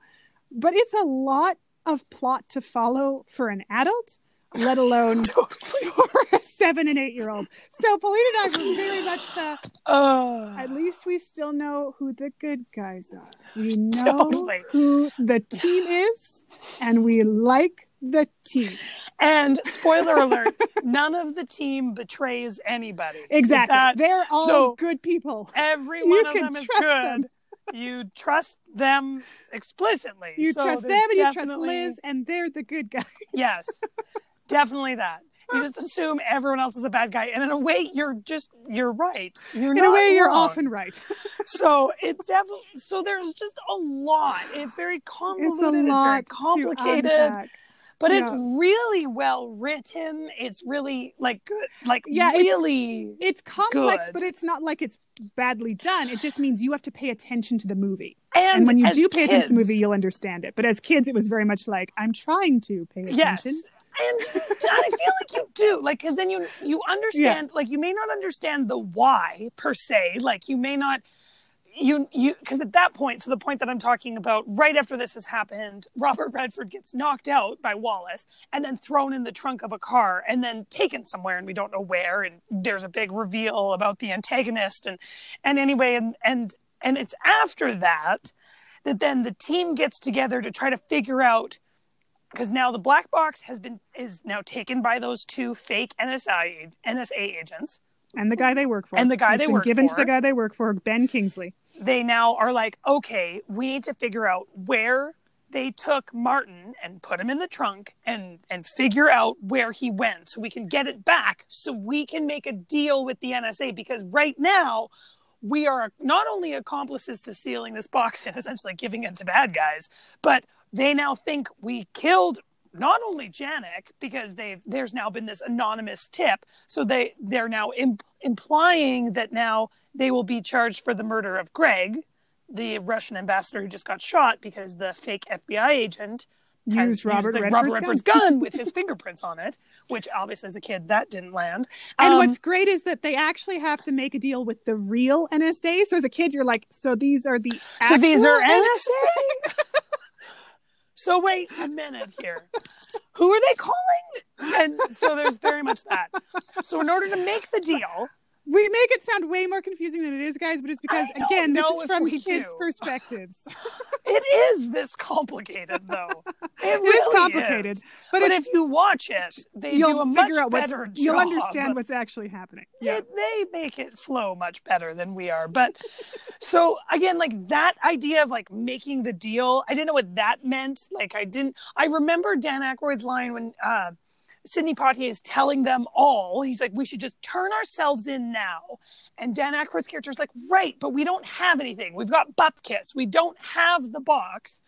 [SPEAKER 2] But it's a lot of plot to follow for an adult, let alone
[SPEAKER 1] Totally.
[SPEAKER 2] for a seven and eight year old. So Paulina and I were very much the
[SPEAKER 1] Uh,
[SPEAKER 2] at least we still know who the good guys are. We know
[SPEAKER 1] Totally.
[SPEAKER 2] who the team is, and we like the team.
[SPEAKER 1] and spoiler alert, none of the team betrays anybody.
[SPEAKER 2] Exactly.
[SPEAKER 1] that-
[SPEAKER 2] They're all
[SPEAKER 1] so-
[SPEAKER 2] good people.
[SPEAKER 1] every
[SPEAKER 2] You
[SPEAKER 1] one of
[SPEAKER 2] can
[SPEAKER 1] them is good.
[SPEAKER 2] them.
[SPEAKER 1] You trust them explicitly.
[SPEAKER 2] You
[SPEAKER 1] So
[SPEAKER 2] trust them and you trust Liz, and they're the good guys.
[SPEAKER 1] Yes, definitely that. You just assume everyone else is a bad guy, and in a way, you're just you're right. You're
[SPEAKER 2] In a way, you're often right.
[SPEAKER 1] So it definitely so. There's just a lot. It's very
[SPEAKER 2] It's
[SPEAKER 1] convoluted.
[SPEAKER 2] a
[SPEAKER 1] It's, very complicated. but it's really well written. It's really like good, like
[SPEAKER 2] Yeah, it's-
[SPEAKER 1] really.
[SPEAKER 2] It's complex,
[SPEAKER 1] Good.
[SPEAKER 2] but it's not like it's badly done. It just means you have to pay attention to the movie.
[SPEAKER 1] and,
[SPEAKER 2] And, when you do pay attention to the movie, you'll understand it. But as kids, it was very much like, I'm trying to pay attention.
[SPEAKER 1] Yes. And I feel like you do, like, because then you you understand, like, you may not understand the why per se, like, you may not, you you because at that point, so the point that I'm talking about, right after this has happened, Robert Redford gets knocked out by Wallace and then thrown in the trunk of a car and then taken somewhere, and we don't know where, and there's a big reveal about the antagonist, and and anyway, and and and it's after that that then the team gets together to try to figure out because now the black box has been is now taken by those two fake NSA NSA agents.
[SPEAKER 2] And the guy they work for.
[SPEAKER 1] And the guy
[SPEAKER 2] He's
[SPEAKER 1] they
[SPEAKER 2] been
[SPEAKER 1] work
[SPEAKER 2] given to the guy they work for, Ben Kingsley.
[SPEAKER 1] They now are like, okay, we need to figure out where they took Martin and put him in the trunk and and figure out where he went so we can get it back so we can make a deal with the NSA because right now we are not only accomplices to sealing this box and essentially giving it to bad guys, but they now think we killed not only Janek because they've there's now been this anonymous tip, so they they're now imp- implying that now they will be charged for the murder of Greg, the Russian ambassador who just got shot because the fake FBI agent has
[SPEAKER 2] Used Robert
[SPEAKER 1] the
[SPEAKER 2] Redford's
[SPEAKER 1] Robert. Redford's gun with his fingerprints on it, which obviously as a kid that didn't land.
[SPEAKER 2] And
[SPEAKER 1] Um,
[SPEAKER 2] what's great is that they actually have to make a deal with the real NSA. So as a kid, you're like, so these are the
[SPEAKER 1] So these are NSA? so wait a minute here. Who are they calling? And so there's very much that. So in order to make the deal,
[SPEAKER 2] We make it sound way more confusing than it is, guys, but it's because again, this is from kids'
[SPEAKER 1] do.
[SPEAKER 2] perspectives.
[SPEAKER 1] it is this complicated though. It,
[SPEAKER 2] It
[SPEAKER 1] really
[SPEAKER 2] is complicated,
[SPEAKER 1] is.
[SPEAKER 2] but,
[SPEAKER 1] But, if you watch it, they
[SPEAKER 2] you'll
[SPEAKER 1] do a much
[SPEAKER 2] out
[SPEAKER 1] better job.
[SPEAKER 2] you'll understand what's actually happening. Yeah.
[SPEAKER 1] it, they make it flow much better than we are. But so again, like that idea of like making the deal, I didn't know what that meant. Like I didn't. I remember Dan Aykroyd's line when uh, Sidney Poitier is telling them all. He's like, "We should just turn ourselves in now." And Dan Aykroyd's character is like, "Right, but we don't have anything. We've got Bupkiss. We don't have the box."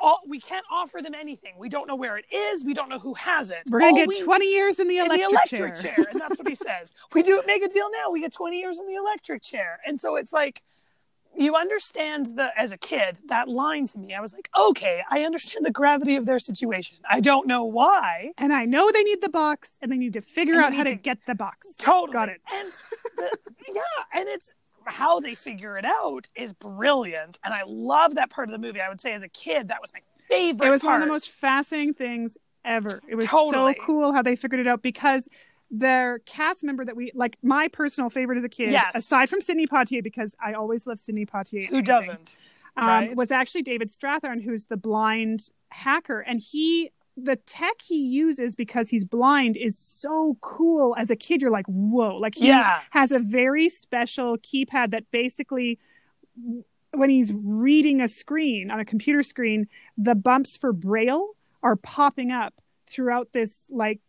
[SPEAKER 1] All, we can't offer them anything. We don't know where it is. We don't know who has it.
[SPEAKER 2] We're gonna get
[SPEAKER 1] we
[SPEAKER 2] 20 years in the
[SPEAKER 1] in
[SPEAKER 2] electric,
[SPEAKER 1] the electric
[SPEAKER 2] chair.
[SPEAKER 1] chair. and that's what he says. We do make a deal now. We get 20 years in the electric chair, and so it's like you understand the as a kid that line to me. I was like, okay, I understand the gravity of their situation. I don't know why.
[SPEAKER 2] And I know they need the box, and they need to figure
[SPEAKER 1] And
[SPEAKER 2] out how to
[SPEAKER 1] to-
[SPEAKER 2] get the box.
[SPEAKER 1] Totally
[SPEAKER 2] Got it.
[SPEAKER 1] And the, yeah, and it's how they figure it out is brilliant, and I love that part of the movie. I would say as a kid, that was my favorite.
[SPEAKER 2] It was one of the most fascinating things ever. It was
[SPEAKER 1] Totally.
[SPEAKER 2] so cool how they figured it out because their cast member that we like my personal favorite as a kid,
[SPEAKER 1] Yes.
[SPEAKER 2] aside from Sidney Poitier, because I always love Sidney Poitier.
[SPEAKER 1] Who doesn't?
[SPEAKER 2] Um,
[SPEAKER 1] right?
[SPEAKER 2] Was actually David Strathairn, who's the blind hacker, and he the tech he uses because he's blind is so cool. As a kid, you're like, whoa! Like he
[SPEAKER 1] Yeah.
[SPEAKER 2] has a very special keypad that basically when he's reading a screen on a computer screen the bumps for braille are popping up throughout this like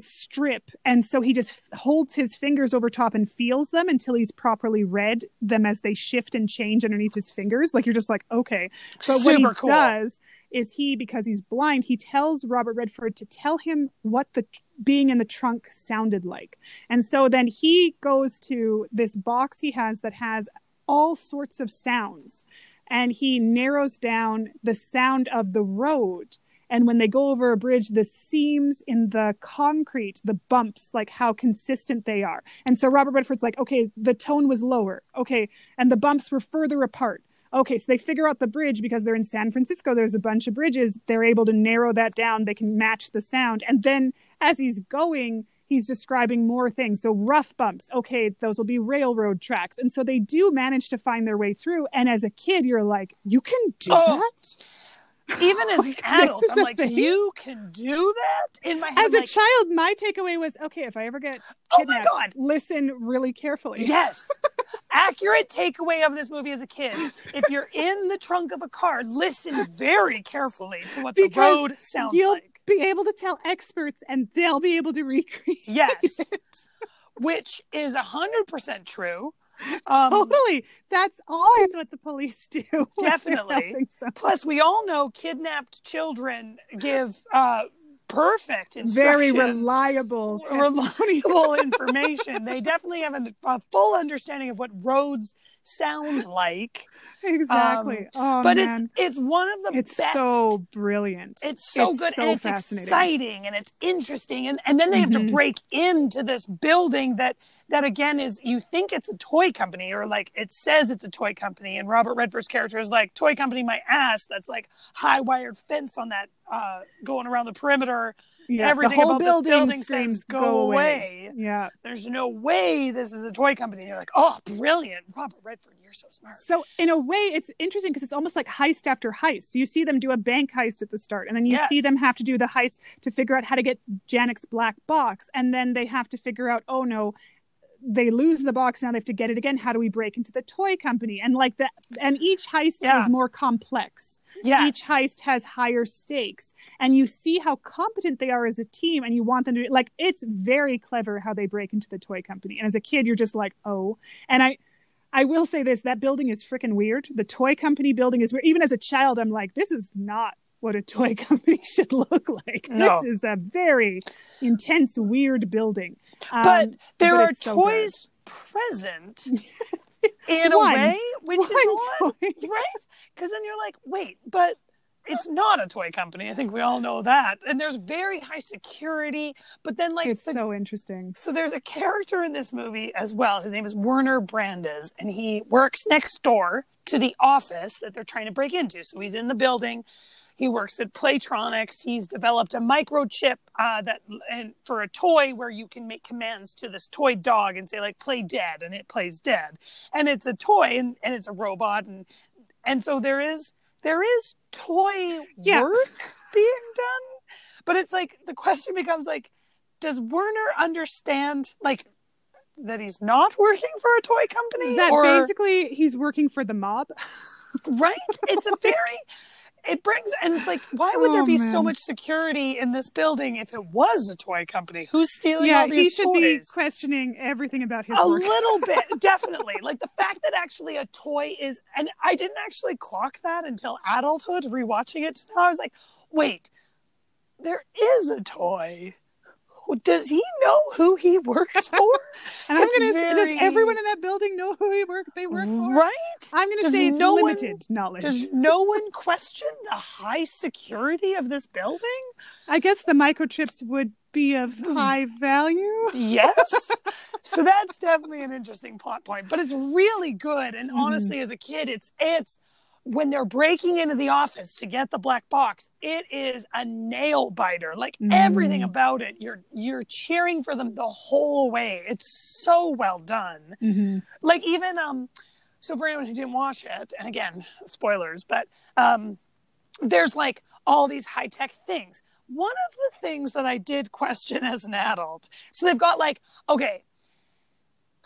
[SPEAKER 2] strip. And so he just f- holds his fingers over top and feels them until he's properly read them as they shift and change underneath his fingers. Like you're just like okay. But what he
[SPEAKER 1] cool.
[SPEAKER 2] does is he because he's blind he tells robert redford to tell him what the being in the trunk sounded like. And so then he goes to this box he has that has all sorts of sounds. And he narrows down the sound of the road and when they go over a bridge the seams in the concrete the bumps like how consistent they are. And so robert redford's like okay the tone was lower. Okay. And the bumps were further apart. Okay. So they figure out the bridge because they're in san francisco. There's a bunch of bridges. They're able to narrow that down. They can match the sound. And then as he's going he's describing more things. So rough bumps. Okay. Those will be railroad tracks. And so they do manage to find their way through. And as a kid you're like you can do
[SPEAKER 1] Oh,
[SPEAKER 2] that
[SPEAKER 1] Even as an adult, I'm
[SPEAKER 2] a
[SPEAKER 1] like,
[SPEAKER 2] thing?
[SPEAKER 1] you can do that in my head.
[SPEAKER 2] as a
[SPEAKER 1] like,
[SPEAKER 2] child my takeaway was okay if i ever get
[SPEAKER 1] Oh my
[SPEAKER 2] kidnapped
[SPEAKER 1] God.
[SPEAKER 2] listen really carefully
[SPEAKER 1] Yes. Accurate takeaway of this movie as a kid. If you're in the trunk of a car, listen very carefully to what the
[SPEAKER 2] Because
[SPEAKER 1] road sounds
[SPEAKER 2] you'll
[SPEAKER 1] like.
[SPEAKER 2] be able to tell experts and they'll be able to recreate
[SPEAKER 1] Yes.
[SPEAKER 2] it.
[SPEAKER 1] Which is 100% true. Um,
[SPEAKER 2] totally that's always what the police do
[SPEAKER 1] Definitely. Plus, we all know kidnapped children give uh, perfect
[SPEAKER 2] Very reliable.
[SPEAKER 1] reliable information. They definitely have a, a full understanding of what roads sound like.
[SPEAKER 2] exactly. oh,
[SPEAKER 1] but
[SPEAKER 2] man.
[SPEAKER 1] it's it's one of the
[SPEAKER 2] it's
[SPEAKER 1] best.
[SPEAKER 2] so brilliant.
[SPEAKER 1] it's so good
[SPEAKER 2] so
[SPEAKER 1] and it's
[SPEAKER 2] fascinating.
[SPEAKER 1] exciting and it's interesting and and then they have to
[SPEAKER 2] Mhm.
[SPEAKER 1] break into this building that that again is you think it's a toy company or like it says it's a toy company and Robert Redford's character is like toy company my ass that's like high wired fence on that uh going around the perimeter
[SPEAKER 2] Yeah,
[SPEAKER 1] everything
[SPEAKER 2] the whole
[SPEAKER 1] about
[SPEAKER 2] building,
[SPEAKER 1] this building says go, away.
[SPEAKER 2] Yeah.
[SPEAKER 1] there's no way this is a toy company and you're like oh brilliant Robert Redford you're so smart
[SPEAKER 2] So in a way, it's interesting because it's almost like heist after heist. So you see them do a bank heist at the start, and then you
[SPEAKER 1] Yes.
[SPEAKER 2] see them have to do the heist to figure out how to get Janek's black box, and then they have to figure out, oh no, they lose the box now. They have to get it again. How do we break into the toy company? And like that, and each heist
[SPEAKER 1] Yeah.
[SPEAKER 2] is more complex.
[SPEAKER 1] yeah
[SPEAKER 2] Each heist has higher stakes, and you see how competent they are as a team, and you want them to like. It's very clever how they break into the toy company. And as a kid, you're just like, oh. And I, I will say this: that building is freaking weird. The toy company building is weird. Even as a child, I'm like, this is not what a toy company should look like.
[SPEAKER 1] No.
[SPEAKER 2] This is a very intense, weird building.
[SPEAKER 1] but
[SPEAKER 2] Um,
[SPEAKER 1] there
[SPEAKER 2] but
[SPEAKER 1] are
[SPEAKER 2] so
[SPEAKER 1] toys present in a way which is odd, right because then you're like wait but it's not a toy company i think we all know that and there's very high security but then like
[SPEAKER 2] It's
[SPEAKER 1] the-
[SPEAKER 2] so interesting.
[SPEAKER 1] so there's a character in this movie as well his name is werner brandes and he works next door to the office that they're trying to break into so he's in the building he works at Playtronics. He's developed a microchip uh, that and for a toy where you can make commands to this toy dog and say like "play dead" and it plays dead. And it's a toy and, and it's a robot and and so there is there is toy
[SPEAKER 2] Yeah.
[SPEAKER 1] work being done, but it's like the question becomes like, does Werner understand like that he's not working for a toy company
[SPEAKER 2] That
[SPEAKER 1] or
[SPEAKER 2] basically he's working for the mob.
[SPEAKER 1] right it's a very it brings and it's like why would there
[SPEAKER 2] Oh,
[SPEAKER 1] be so much security in this building if it was a toy company? Who's stealing
[SPEAKER 2] yeah,
[SPEAKER 1] all these
[SPEAKER 2] he should be questioning everything about his
[SPEAKER 1] a
[SPEAKER 2] work.
[SPEAKER 1] little bit definitely. Like the fact that actually a toy is and i didn't actually clock that until adulthood rewatching it now i was like wait there is a toy does he know who he works for
[SPEAKER 2] And I'm gonna
[SPEAKER 1] very-
[SPEAKER 2] does everyone in that building know who he work they work for?
[SPEAKER 1] right
[SPEAKER 2] I'm gonna
[SPEAKER 1] Does
[SPEAKER 2] say
[SPEAKER 1] no one-
[SPEAKER 2] limited knowledge.
[SPEAKER 1] does no one question the high security of this building
[SPEAKER 2] I guess the microchips would be of high value.
[SPEAKER 1] Yes. so that's definitely an interesting plot point, but it's really good. And
[SPEAKER 2] Mhm.
[SPEAKER 1] honestly, as a kid, it's it's when they're breaking into the office to get the black box, it is a nail biter. Like
[SPEAKER 2] Mhm.
[SPEAKER 1] everything about it, you're you're cheering for them the whole way. It's so well done.
[SPEAKER 2] Mm-hmm.
[SPEAKER 1] Like even um, so for anyone who didn't watch it, and again, spoilers, but um, there's like all these high tech things. One of the things that I did question as an adult, so they've got like, okay,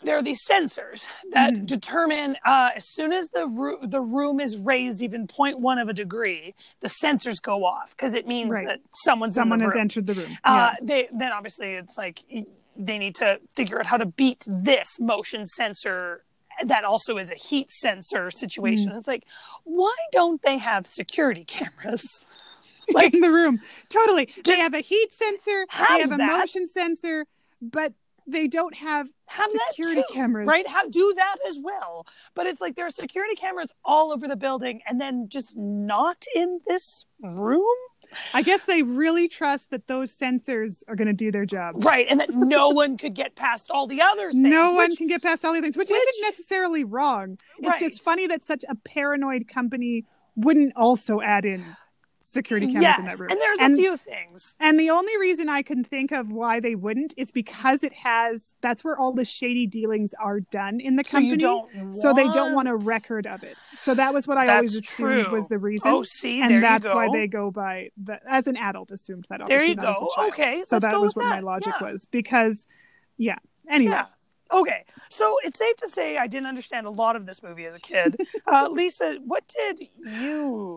[SPEAKER 1] there are these sensors that
[SPEAKER 2] Mhm.
[SPEAKER 1] determine uh, as soon as the ro- the room is raised even 0.1 of a degree, the sensors go off because it means
[SPEAKER 2] Right.
[SPEAKER 1] that someone's
[SPEAKER 2] Someone
[SPEAKER 1] in the
[SPEAKER 2] has
[SPEAKER 1] room.
[SPEAKER 2] entered the room.
[SPEAKER 1] Uh, they then obviously it's like they need to figure out how to beat this motion sensor that also is a heat sensor situation.
[SPEAKER 2] Mm.
[SPEAKER 1] It's like, why don't they have security cameras? like
[SPEAKER 2] in the room. Totally. they have a heat sensor, they have a
[SPEAKER 1] that.
[SPEAKER 2] motion sensor, but they don't have
[SPEAKER 1] have
[SPEAKER 2] security
[SPEAKER 1] too,
[SPEAKER 2] cameras.
[SPEAKER 1] right? How do that as well? But it's like there are security cameras all over the building, and then just not in this room,
[SPEAKER 2] I guess they really trust that those sensors are going to do their job.
[SPEAKER 1] right? And that no one could get past all the other things.
[SPEAKER 2] No one can get past all these things, which,
[SPEAKER 1] which-
[SPEAKER 2] isn't necessarily wrong. It's
[SPEAKER 1] Right.
[SPEAKER 2] just funny that such a paranoid company wouldn't also add in security cameras
[SPEAKER 1] yes,
[SPEAKER 2] in that room.
[SPEAKER 1] and there's
[SPEAKER 2] And-
[SPEAKER 1] a few things.
[SPEAKER 2] And the only reason I can think of why they wouldn't is because it has that's where all the shady dealings are done in the
[SPEAKER 1] So
[SPEAKER 2] company.
[SPEAKER 1] don't.
[SPEAKER 2] So they don't want a record of it. So that was what I always assumed
[SPEAKER 1] true.
[SPEAKER 2] was the reason.
[SPEAKER 1] Oh, see, there
[SPEAKER 2] and that's
[SPEAKER 1] you go.
[SPEAKER 2] why they go by the, as an adult assumed that
[SPEAKER 1] There you
[SPEAKER 2] not as a
[SPEAKER 1] go. Okay,
[SPEAKER 2] so that was what my logic
[SPEAKER 1] Yeah.
[SPEAKER 2] was because yeah anyway
[SPEAKER 1] Yeah. Okay. So it's safe to say I didn't understand a lot of this movie as a kid. uh, Lisa, what did you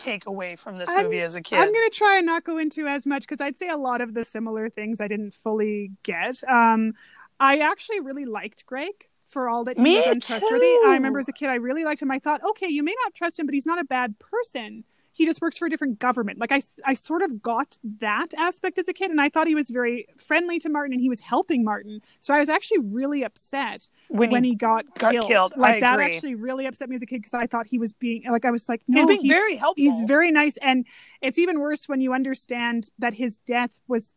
[SPEAKER 1] take away from this
[SPEAKER 2] I'm-
[SPEAKER 1] movie as a kid?
[SPEAKER 2] I'm going to try and not go into as much because I'd say a lot of the similar things I didn't fully get. Um, I actually really liked Greg for all that he
[SPEAKER 1] Me
[SPEAKER 2] was untrustworthy.
[SPEAKER 1] too.
[SPEAKER 2] I remember as a kid, I really liked him. I thought, okay, you may not trust him, but he's not a bad person. He just works for a different government. Like I, I sort of got that aspect as a kid, and I thought he was very friendly to Martin, and he was helping Martin. So I was actually really upset when, when he, he, got,
[SPEAKER 1] got
[SPEAKER 2] killed.
[SPEAKER 1] killed.
[SPEAKER 2] Like
[SPEAKER 1] I
[SPEAKER 2] that
[SPEAKER 1] agree.
[SPEAKER 2] actually really upset me as a kid because I thought he was being like I was like, no,
[SPEAKER 1] he's being very helpful.
[SPEAKER 2] He's very nice, and it's even worse when you understand that his death was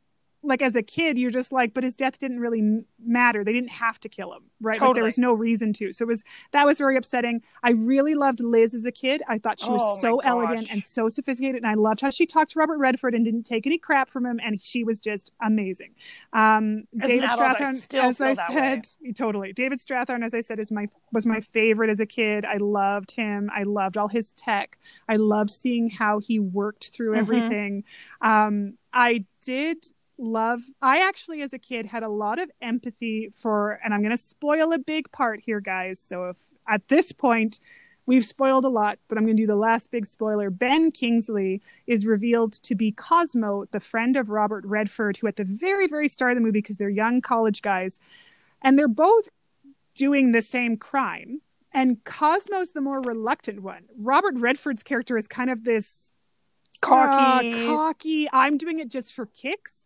[SPEAKER 2] like as a kid you're just like but his death didn't really matter. They didn't have to kill him right?
[SPEAKER 1] Totally.
[SPEAKER 2] like there was no reason to. So it was that was very upsetting. I really loved liz as a kid. I thought she was
[SPEAKER 1] Oh,
[SPEAKER 2] so elegant and so sophisticated and i loved how she talked to robert redford and didn't take any crap from him and she was just amazing. Um david
[SPEAKER 1] adult,
[SPEAKER 2] strathairn
[SPEAKER 1] still
[SPEAKER 2] as i said totally. David strathairn as i said is my was my favorite as a kid. I loved him. I loved all his tech. I loved seeing how he worked through
[SPEAKER 1] Mhm.
[SPEAKER 2] everything. Um i did love i actually as a kid had a lot of empathy for and i'm going to spoil a big part here guys so if at this point we've spoiled a lot but i'm going to do the last big spoiler ben kingsley is revealed to be cosmo the friend of robert redford who at the very very start of the movie because they're young college guys and they're both doing the same crime and cosmo's the more reluctant one robert redford's character is kind of this
[SPEAKER 1] Cocky.
[SPEAKER 2] uh, cocky. I'm doing it just for kicks.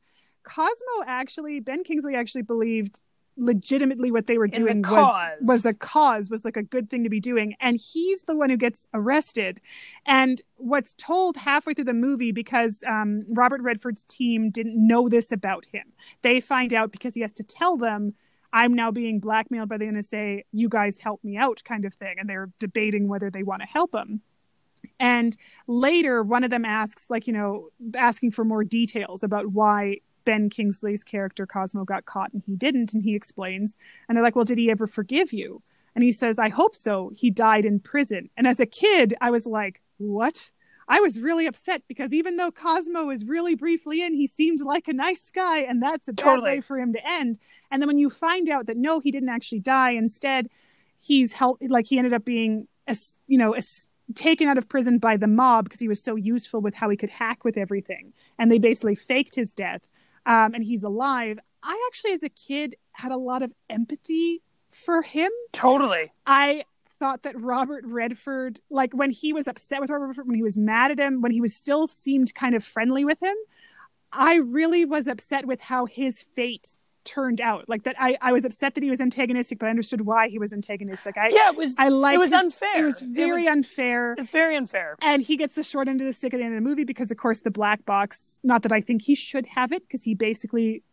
[SPEAKER 2] Cosmo actually, Ben Kingsley actually believed legitimately what they were
[SPEAKER 1] In the
[SPEAKER 2] doing was was a cause was like a good thing to be doing. And he's the one who gets arrested. And what's told halfway through the movie because um, robert redford's team didn't know this about him. They find out because he has to tell them i'm now being blackmailed by the nsa you guys help me out kind of thing. And they're debating whether they want to help him. And later, one of them asks, like, you know, asking for more details about why Ben Kingsley's character Cosmo got caught and he didn't. And he explains. And they're like, well, did he ever forgive you? And he says, I hope so. He died in prison. And as a kid, I was like, what? I was really upset because even though Cosmo was really briefly in, he seemed like a nice guy, and that's a bad
[SPEAKER 1] Totally.
[SPEAKER 2] way for him to end. And then when you find out that no, he didn't actually die, instead, he's helped, like he ended up being, you know, taken out of prison by the mob because he was so useful with how he could hack with everything, and they basically faked his death, um, and he's alive. I actually, as a kid, had a lot of empathy for him.
[SPEAKER 1] Totally.
[SPEAKER 2] I thought that Robert Redford, like when he was upset with Robert Redford, when he was mad at him, when he was still seemed kind of friendly with him, I really was upset with how his fate turned out. Like that, I, I was upset that he was antagonistic, but I understood why he was antagonistic. I,
[SPEAKER 1] Yeah, it was.
[SPEAKER 2] I liked
[SPEAKER 1] it was
[SPEAKER 2] his-
[SPEAKER 1] unfair.
[SPEAKER 2] It was very
[SPEAKER 1] was-
[SPEAKER 2] unfair.
[SPEAKER 1] It's very unfair.
[SPEAKER 2] And he gets the short end of the stick at the end of the movie because, of course, the black box. Not that I think he should have it, because he basically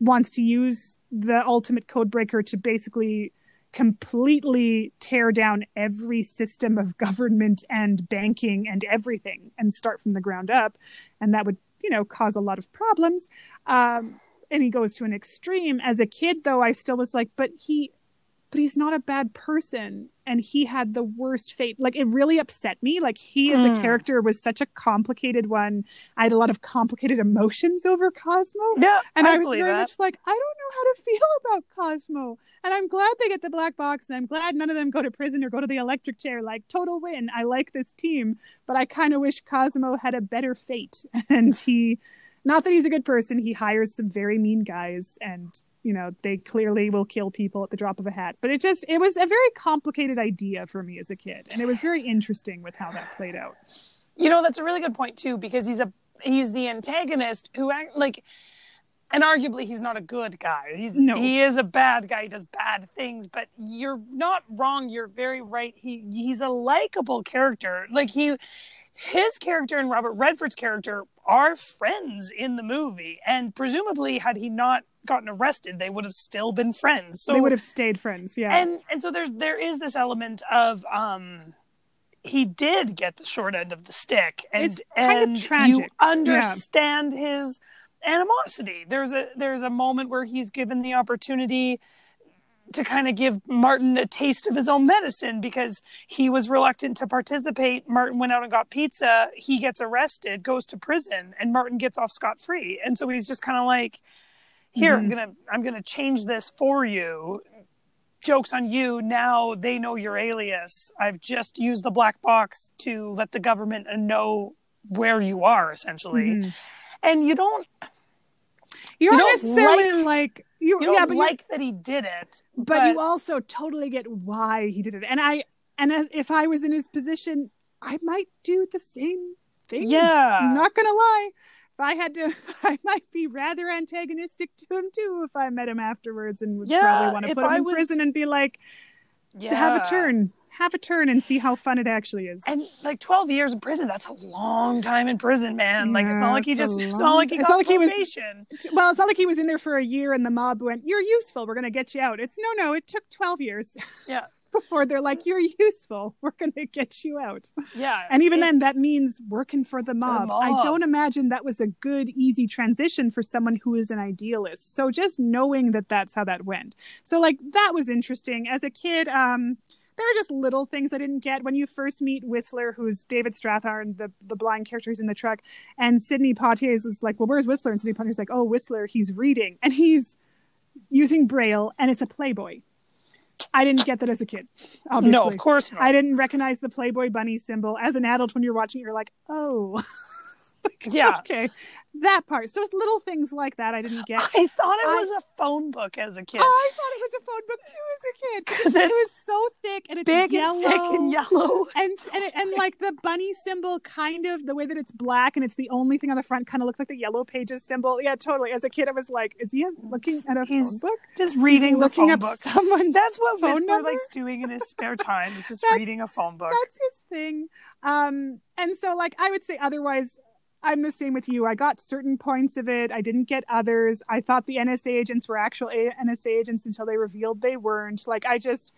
[SPEAKER 2] wants to use the ultimate code breaker to basically completely tear down every system of government and banking and everything and start from the ground up. And that would, you know, cause a lot of problems. Um, and he goes to an extreme. As a kid, though, I still was like, but he but he's not a bad person. And he had the worst fate. Like it really upset me. Like he as
[SPEAKER 1] Mm.
[SPEAKER 2] a character was such a complicated one. I had a lot of complicated emotions over cosmo.
[SPEAKER 1] Yeah,
[SPEAKER 2] and i,
[SPEAKER 1] I
[SPEAKER 2] was very
[SPEAKER 1] that.
[SPEAKER 2] much like i don't know how to feel about cosmo. And i'm glad they get the black box and i'm glad none of them go to prison or go to the electric chair. Like total win. I like this team but i kind of wish cosmo had a better fate. And he not that he's a good person he hires some very mean guys and you know they clearly will kill people at the drop of a hat but it just it was a very complicated idea for me as a kid and it was very interesting with how that played out
[SPEAKER 1] You know, that's a really good point too, because he's a he's the antagonist who act like and arguably he's not a good guy. He's
[SPEAKER 2] No.
[SPEAKER 1] he is a bad guy, he does bad things, but you're not wrong, you're very right. He he's a likable character. Like he his character and Robert Redford's character are friends in the movie, and presumably had he not gotten arrested, they would have still been friends. So
[SPEAKER 2] they would have stayed friends yeah
[SPEAKER 1] and and so there's there is this element of um he did get the short end of the stick and
[SPEAKER 2] It's kind of
[SPEAKER 1] and
[SPEAKER 2] tragic.
[SPEAKER 1] you
[SPEAKER 2] Yeah.
[SPEAKER 1] understand his animosity there's a there's a moment where he's given the opportunity to kind of give Martin a taste of his own medicine because he was reluctant to participate. Martin went out and got pizza. He gets arrested, goes to prison, and Martin gets off scot free. And so he's just kind of like, "Here, I'm gonna I'm gonna change this for you. Jokes on you. Now they know your alias. I've just used the black box to let the government know where you are, essentially.
[SPEAKER 2] Mhm.
[SPEAKER 1] And you don't
[SPEAKER 2] you're
[SPEAKER 1] You
[SPEAKER 2] not
[SPEAKER 1] don't
[SPEAKER 2] necessarily like, you,
[SPEAKER 1] you don't
[SPEAKER 2] yeah but you
[SPEAKER 1] like that he did it,
[SPEAKER 2] but, you also totally get why he did it and i and as if i was in his position i might do the same thing.
[SPEAKER 1] Yeah.
[SPEAKER 2] I'm not gonna lie. If I had to, I might be rather antagonistic to him too if I met him afterwards and would
[SPEAKER 1] Yeah,
[SPEAKER 2] probably want to put him
[SPEAKER 1] I
[SPEAKER 2] in
[SPEAKER 1] was-
[SPEAKER 2] prison and be like,
[SPEAKER 1] yeah.
[SPEAKER 2] to have a turn, have a turn and see how fun it actually is.
[SPEAKER 1] And like 12 years in prison, that's a long time in prison, man. like, it's not like he
[SPEAKER 2] it's a
[SPEAKER 1] just, it's not like he got
[SPEAKER 2] not like he was-
[SPEAKER 1] probation.
[SPEAKER 2] Well, it's not like he was in there for a year and the mob went, "You're useful. We're going to get you out." It's no, no. It took twelve years.
[SPEAKER 1] Yeah.
[SPEAKER 2] Before they're like, "You're useful. We're going to get you out."
[SPEAKER 1] Yeah.
[SPEAKER 2] And even
[SPEAKER 1] It-
[SPEAKER 2] then, that means working for the mob. I
[SPEAKER 1] mob.
[SPEAKER 2] don't imagine that was a good, easy transition for someone who is an idealist. So just knowing that that's how that went. So like that was interesting. As a kid, um, there were just little things I didn't get when you first meet Whistler, who's David Strathairn, the the blind character who's in the truck, and Sidney Poitier is like, "Well, where's Whistler?" And Sidney Poitier's like, "Oh, Whistler, he's reading, and he's using Braille, and it's a Playboy." I didn't get that as a kid. Obviously.
[SPEAKER 1] no, of course not.
[SPEAKER 2] I didn't recognize the Playboy bunny symbol. As an adult, when you're watching it, you're like, oh,
[SPEAKER 1] yeah.
[SPEAKER 2] okay, that part. So it's little things like that I didn't get.
[SPEAKER 1] I thought it
[SPEAKER 2] I-
[SPEAKER 1] was a phone book as a kid.
[SPEAKER 2] Oh, I thought it was a phone book too as a kid
[SPEAKER 1] 'Cause
[SPEAKER 2] it was so thick and it's
[SPEAKER 1] Big
[SPEAKER 2] yellow.
[SPEAKER 1] and thick and yellow.
[SPEAKER 2] And and, it, and like the bunny symbol, kind of the way that it's black and it's the only thing on the front, kind of looked like the yellow pages symbol. Yeah, totally. As a kid, I was like, "Is he looking at a
[SPEAKER 1] He's
[SPEAKER 2] phone book?
[SPEAKER 1] Just reading
[SPEAKER 2] he
[SPEAKER 1] the phone
[SPEAKER 2] up
[SPEAKER 1] book.
[SPEAKER 2] someone's
[SPEAKER 1] That's what
[SPEAKER 2] phone
[SPEAKER 1] Whistler
[SPEAKER 2] number?
[SPEAKER 1] likes doing in his spare time. Is just reading a phone book.
[SPEAKER 2] That's his thing. Um, and so like I would say otherwise I'm the same with you. I got certain points of it. I didn't get others. I thought the NSA agents were actual A- NSA agents until they revealed they weren't. Like I just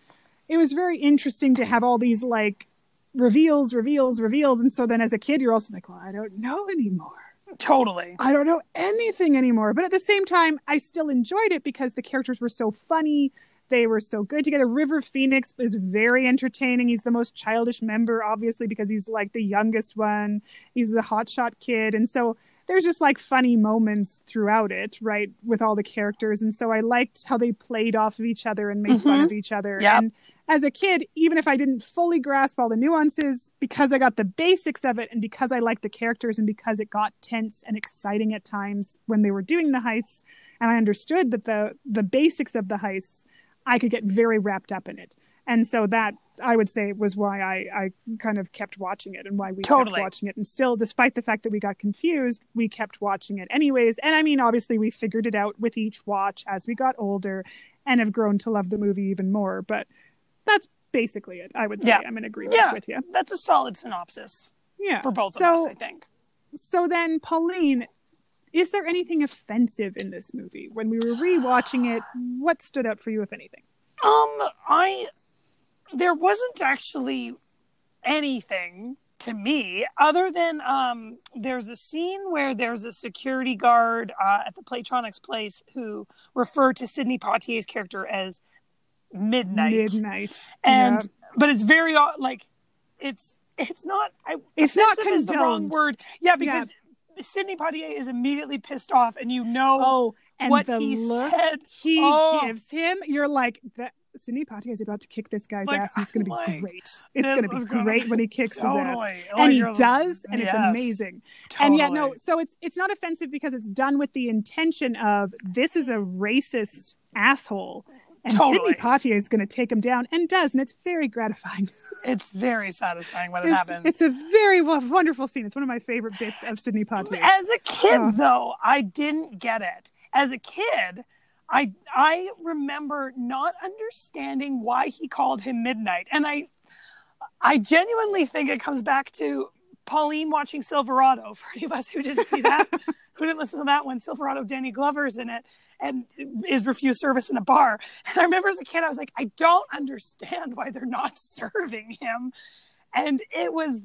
[SPEAKER 2] it was very interesting to have all these like reveals, reveals, reveals. And so then as a kid you're also like, well, I don't know anymore.
[SPEAKER 1] Totally.
[SPEAKER 2] I don't know anything anymore. But at the same time, I still enjoyed it because the characters were so funny. They were so good together. River Phoenix is very entertaining. He's the most childish member, obviously, because he's like the youngest one. He's the hotshot kid. And so there's just like funny moments throughout it, right, with all the characters. And so I liked how they played off of each other and made fun
[SPEAKER 1] Mhm.
[SPEAKER 2] of each other.
[SPEAKER 1] Yep.
[SPEAKER 2] And as a kid, even if I didn't fully grasp all the nuances, because I got the basics of it and because I liked the characters and because it got tense and exciting at times when they were doing the heists, and I understood that the the basics of the heists, I could get very wrapped up in it. And so that I would say was why I, I kind of kept watching it and why we
[SPEAKER 1] Totally.
[SPEAKER 2] kept watching it. And still, despite the fact that we got confused, we kept watching it anyways. And I mean, obviously, we figured it out with each watch as we got older and have grown to love the movie even more. But that's basically it. I would say
[SPEAKER 1] Yeah.
[SPEAKER 2] I'm in agreement
[SPEAKER 1] Yeah.
[SPEAKER 2] with you.
[SPEAKER 1] That's a solid synopsis
[SPEAKER 2] Yeah.
[SPEAKER 1] for both
[SPEAKER 2] so,
[SPEAKER 1] of us, I think.
[SPEAKER 2] So then, Pauline, is there anything offensive in this movie? When we were rewatching it, what stood out for you, if anything?
[SPEAKER 1] Um, I there wasn't actually anything to me other than um there's a scene where there's a security guard uh, at the Playtronics place who referred to Sidney Poitier's character as Midnight,
[SPEAKER 2] Midnight.
[SPEAKER 1] and
[SPEAKER 2] Yeah.
[SPEAKER 1] but it's very like it's it's not I,
[SPEAKER 2] It's not
[SPEAKER 1] is the wrong word yeah because Sidney Poitier is immediately pissed off and you know
[SPEAKER 2] Oh, and
[SPEAKER 1] what
[SPEAKER 2] the
[SPEAKER 1] he
[SPEAKER 2] look
[SPEAKER 1] said
[SPEAKER 2] he
[SPEAKER 1] Oh.
[SPEAKER 2] gives him, you're like, that Sidney Poitier is about to kick this guy's
[SPEAKER 1] Like,
[SPEAKER 2] ass, and it's going to be great. It's going to be
[SPEAKER 1] gonna
[SPEAKER 2] great when he kicks his ass,
[SPEAKER 1] totally
[SPEAKER 2] and he does, and it's
[SPEAKER 1] yes,
[SPEAKER 2] amazing. And yet, no, so it's it's not offensive because it's done with the intention of this is a racist asshole, and
[SPEAKER 1] Totally.
[SPEAKER 2] Sidney Poitier is going to take him down, and does, and it's very gratifying.
[SPEAKER 1] It's very satisfying when it
[SPEAKER 2] It's,
[SPEAKER 1] happens.
[SPEAKER 2] it's a very wonderful scene. It's one of my favorite bits of Sidney Poitier.
[SPEAKER 1] As a kid,
[SPEAKER 2] Oh.
[SPEAKER 1] though, I didn't get it. As a kid, I I remember not understanding why he called him Midnight, and I I genuinely think it comes back to Pauline watching Silverado. For any of us who didn't see that, who didn't listen to that one, Silverado, Danny Glover's in it, and is refused service in a bar. And I remember as a kid, I was like, I don't understand why they're not serving him, and it was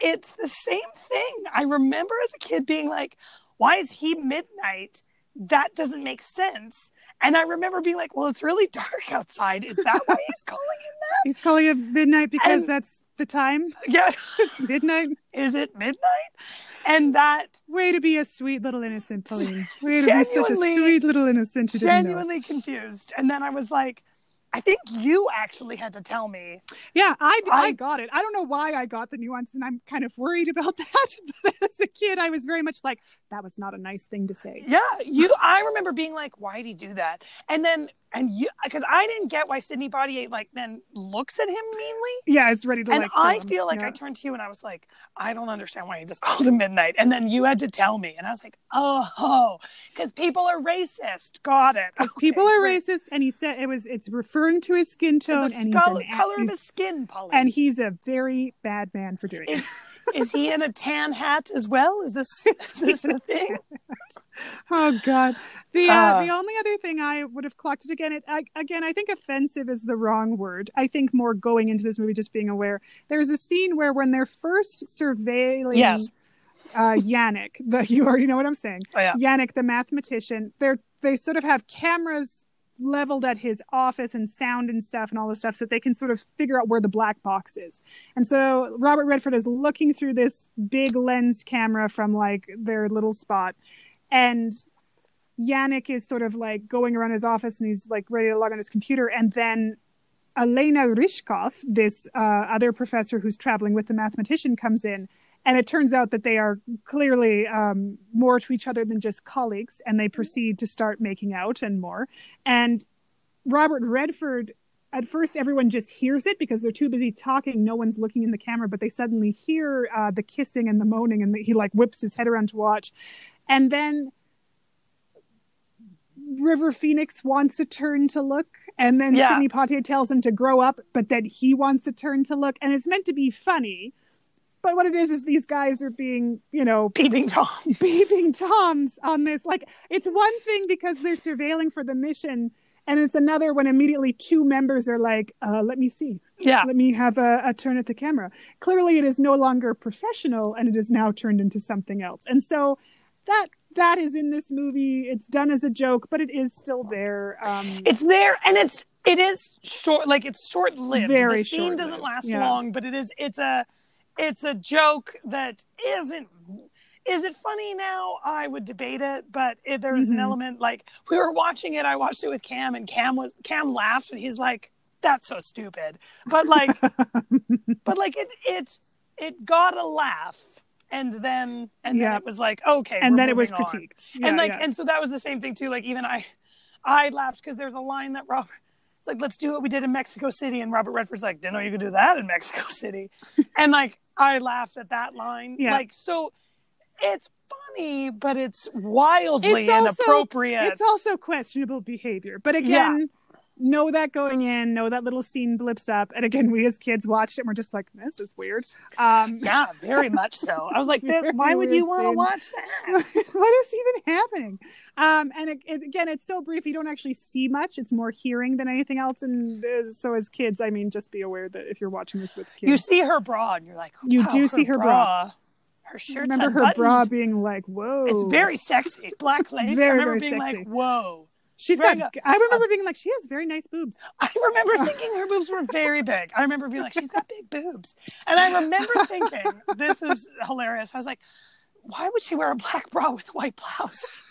[SPEAKER 1] it's the same thing. I remember as a kid being like, why is he midnight? That doesn't make sense. And I remember being like, well, it's really dark outside. Is that why he's calling him that?
[SPEAKER 2] He's calling it midnight because
[SPEAKER 1] And-
[SPEAKER 2] that's the time.
[SPEAKER 1] Yeah.
[SPEAKER 2] It's midnight.
[SPEAKER 1] is it midnight? And that
[SPEAKER 2] Way to be a sweet little innocent, Pauline. Way to be such a sweet little innocent. You didn't know.
[SPEAKER 1] genuinely confused. And then I was like, I think you actually had to tell me.
[SPEAKER 2] Yeah, I, I
[SPEAKER 1] I-
[SPEAKER 2] got it. I don't know why I got the nuance, and I'm kind of worried about that. But as a kid, I was very much like, that was not a nice thing to say.
[SPEAKER 1] Yeah, you. I remember being like, "Why did he do that?" And then and you because I didn't get why Sidney Poitier like then looks at him meanly.
[SPEAKER 2] Yeah, it's ready to
[SPEAKER 1] and
[SPEAKER 2] like.
[SPEAKER 1] I
[SPEAKER 2] him.
[SPEAKER 1] feel like
[SPEAKER 2] Yeah.
[SPEAKER 1] I turned to you and I was like, I don't understand why he just called him midnight. And then you had to tell me, and I was like, oh, because people are racist. Got it.
[SPEAKER 2] Because
[SPEAKER 1] Okay,
[SPEAKER 2] people are racist, and he said it was. It's referring to his skin
[SPEAKER 1] To
[SPEAKER 2] tone,
[SPEAKER 1] the
[SPEAKER 2] and an,
[SPEAKER 1] color of his skin, Polly.
[SPEAKER 2] and he's a very bad man for doing it.
[SPEAKER 1] is he in a tan hat as well? Is this is this a thing?
[SPEAKER 2] Oh God. The uh,
[SPEAKER 1] Uh.
[SPEAKER 2] the only other thing I would have clocked it again. It I, again. I think offensive is the wrong word. I think more going into this movie just being aware. There's a scene where when they're first surveilling
[SPEAKER 1] Yes.
[SPEAKER 2] uh, Janek, the you already know what I'm saying.
[SPEAKER 1] Oh, yeah.
[SPEAKER 2] Janek, the mathematician. They're they sort of have cameras leveled at his office and sound and stuff and all this stuff so that they can sort of figure out where the black box is. And so Robert Redford is looking through this big lensed camera from like their little spot and Janek is sort of like going around his office and he's like ready to log on his computer and then Elena Rishkov, this uh, other professor who's traveling with the mathematician, comes in, and it turns out that they are clearly um, more to each other than just colleagues, and they proceed to start making out and more. And Robert Redford, at first, everyone just hears it because they're too busy talking. No one's looking in the camera, but they suddenly hear uh, the kissing and the moaning, and he like whips his head around to watch, and then. River Phoenix wants to turn to look, and then
[SPEAKER 1] Yeah.
[SPEAKER 2] Sidney Poitier tells him to grow up, but then he wants to turn to look, and it's meant to be funny. But what it is is these guys are being, you know,
[SPEAKER 1] Peeping toms,
[SPEAKER 2] beeping toms on this. Like it's one thing because they're surveilling for the mission, and it's another when immediately two members are like, uh, "Let me see,
[SPEAKER 1] Yeah.
[SPEAKER 2] let me have a, a turn at the camera." Clearly, it is no longer professional, and it is now turned into something else. And so that that is in this movie. It's done as a joke, but it is still there. Um,
[SPEAKER 1] It's there and it's it is short like it's short lived.
[SPEAKER 2] Very
[SPEAKER 1] the scene doesn't last
[SPEAKER 2] yeah.
[SPEAKER 1] long, but it is it's a it's a joke that isn't is it funny now? I would debate it, but it, there's an
[SPEAKER 2] mm-hmm.
[SPEAKER 1] element like we were watching it. I watched it with Cam, and Cam was Cam laughed, and he's like, "That's so stupid," but like, but like it it it got a laugh, and then and then it was like okay,
[SPEAKER 2] and then it was critiqued. Yeah,
[SPEAKER 1] and like
[SPEAKER 2] yeah.
[SPEAKER 1] and so that was the same thing too like even i i laughed because there's a line that robert it's like let's do what we did in mexico city. And robert redford's like didn't know you could do that in mexico city. And like i laughed at that line.
[SPEAKER 2] Yeah.
[SPEAKER 1] like so it's funny but it's wildly
[SPEAKER 2] It's also-
[SPEAKER 1] inappropriate.
[SPEAKER 2] It's also questionable behavior. But again, know that going in, know that little scene blips up. And again, we as kids watched it and we're just like, this is weird. Um,
[SPEAKER 1] yeah very much so i was like this, why would you want to watch that
[SPEAKER 2] what is even happening? Um, and it, it, again, it's so brief. You don't actually see much. It's more hearing than anything else. And uh, so, as kids, I mean, just be aware that if you're watching this with kids,
[SPEAKER 1] you see her bra and you're like
[SPEAKER 2] You
[SPEAKER 1] wow,
[SPEAKER 2] do see her bra.
[SPEAKER 1] her shirt's
[SPEAKER 2] remember her bra being like, "Whoa!"
[SPEAKER 1] It's very sexy. Black lace.
[SPEAKER 2] Very,
[SPEAKER 1] I remember
[SPEAKER 2] very
[SPEAKER 1] being
[SPEAKER 2] sexy.
[SPEAKER 1] like, whoa.
[SPEAKER 2] She's
[SPEAKER 1] wearing
[SPEAKER 2] got. I remember uh, being like, "She has very nice boobs."
[SPEAKER 1] I remember thinking her boobs were very big. I remember being like, she's got big boobs. And I remember thinking, this is hilarious. I was like, why would she wear a black bra with a white blouse?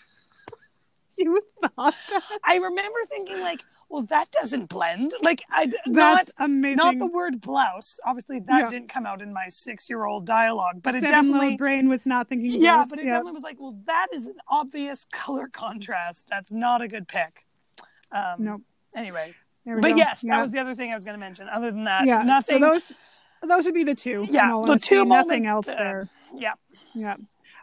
[SPEAKER 2] You thought that?
[SPEAKER 1] I remember thinking, like, well, that doesn't blend. Like, I not
[SPEAKER 2] That's amazing.
[SPEAKER 1] not the word blouse. Obviously, that
[SPEAKER 2] Yeah.
[SPEAKER 1] didn't come out in my six year old dialogue, but it
[SPEAKER 2] Seven-year-old
[SPEAKER 1] definitely.
[SPEAKER 2] brain was not thinking.
[SPEAKER 1] Yeah,
[SPEAKER 2] blouse.
[SPEAKER 1] but it definitely was like, well, that is an obvious color contrast. That's not a good pick. Um,
[SPEAKER 2] Nope.
[SPEAKER 1] Anyway, but
[SPEAKER 2] go.
[SPEAKER 1] yes,
[SPEAKER 2] yeah.
[SPEAKER 1] that was the other thing I was going to mention. Other than that,
[SPEAKER 2] yeah.
[SPEAKER 1] nothing.
[SPEAKER 2] So those those would be the two.
[SPEAKER 1] Yeah, the two
[SPEAKER 2] Nothing else
[SPEAKER 1] to-
[SPEAKER 2] there.
[SPEAKER 1] yeah.
[SPEAKER 2] Yeah.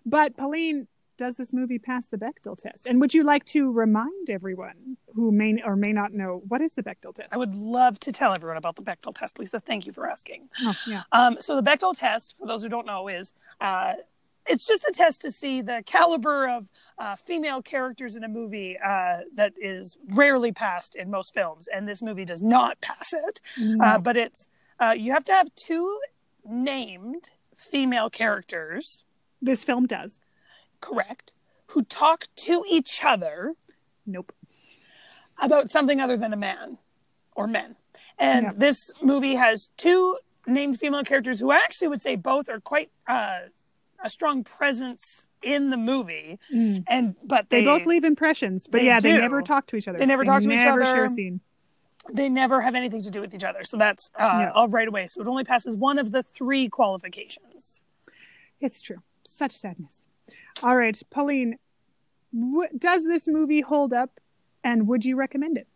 [SPEAKER 2] But Pauline, does this movie pass the Bechdel test? And would you like to remind everyone who may or may not know what is the Bechdel test?
[SPEAKER 1] I would love to tell everyone about the Bechdel test, Lisa. Thank you for asking.
[SPEAKER 2] Oh, yeah.
[SPEAKER 1] Um, so the Bechdel test, for those who don't know, is uh, it's just a test to see the caliber of uh, female characters in a movie uh, that is rarely passed in most films, and this movie does not pass it. Uh, but it's uh, you have to have two named female characters,
[SPEAKER 2] this film does.
[SPEAKER 1] Correct, who talk to each other
[SPEAKER 2] Nope.
[SPEAKER 1] about something other than a man or men. And
[SPEAKER 2] Yeah.
[SPEAKER 1] this movie has two named female characters who I actually would say both are quite uh, a strong presence in the movie.
[SPEAKER 2] Mm.
[SPEAKER 1] And but
[SPEAKER 2] They,
[SPEAKER 1] they,
[SPEAKER 2] both leave impressions, but
[SPEAKER 1] they
[SPEAKER 2] yeah, they never talk to each other.
[SPEAKER 1] They never talk to each other.
[SPEAKER 2] share a scene.
[SPEAKER 1] they never have anything to do with each other. So that's uh,
[SPEAKER 2] Yeah.
[SPEAKER 1] all right away. So it only passes one of the three qualifications.
[SPEAKER 2] It's true. Such sadness. All right, Pauline, w- does this movie hold up, and would you recommend it?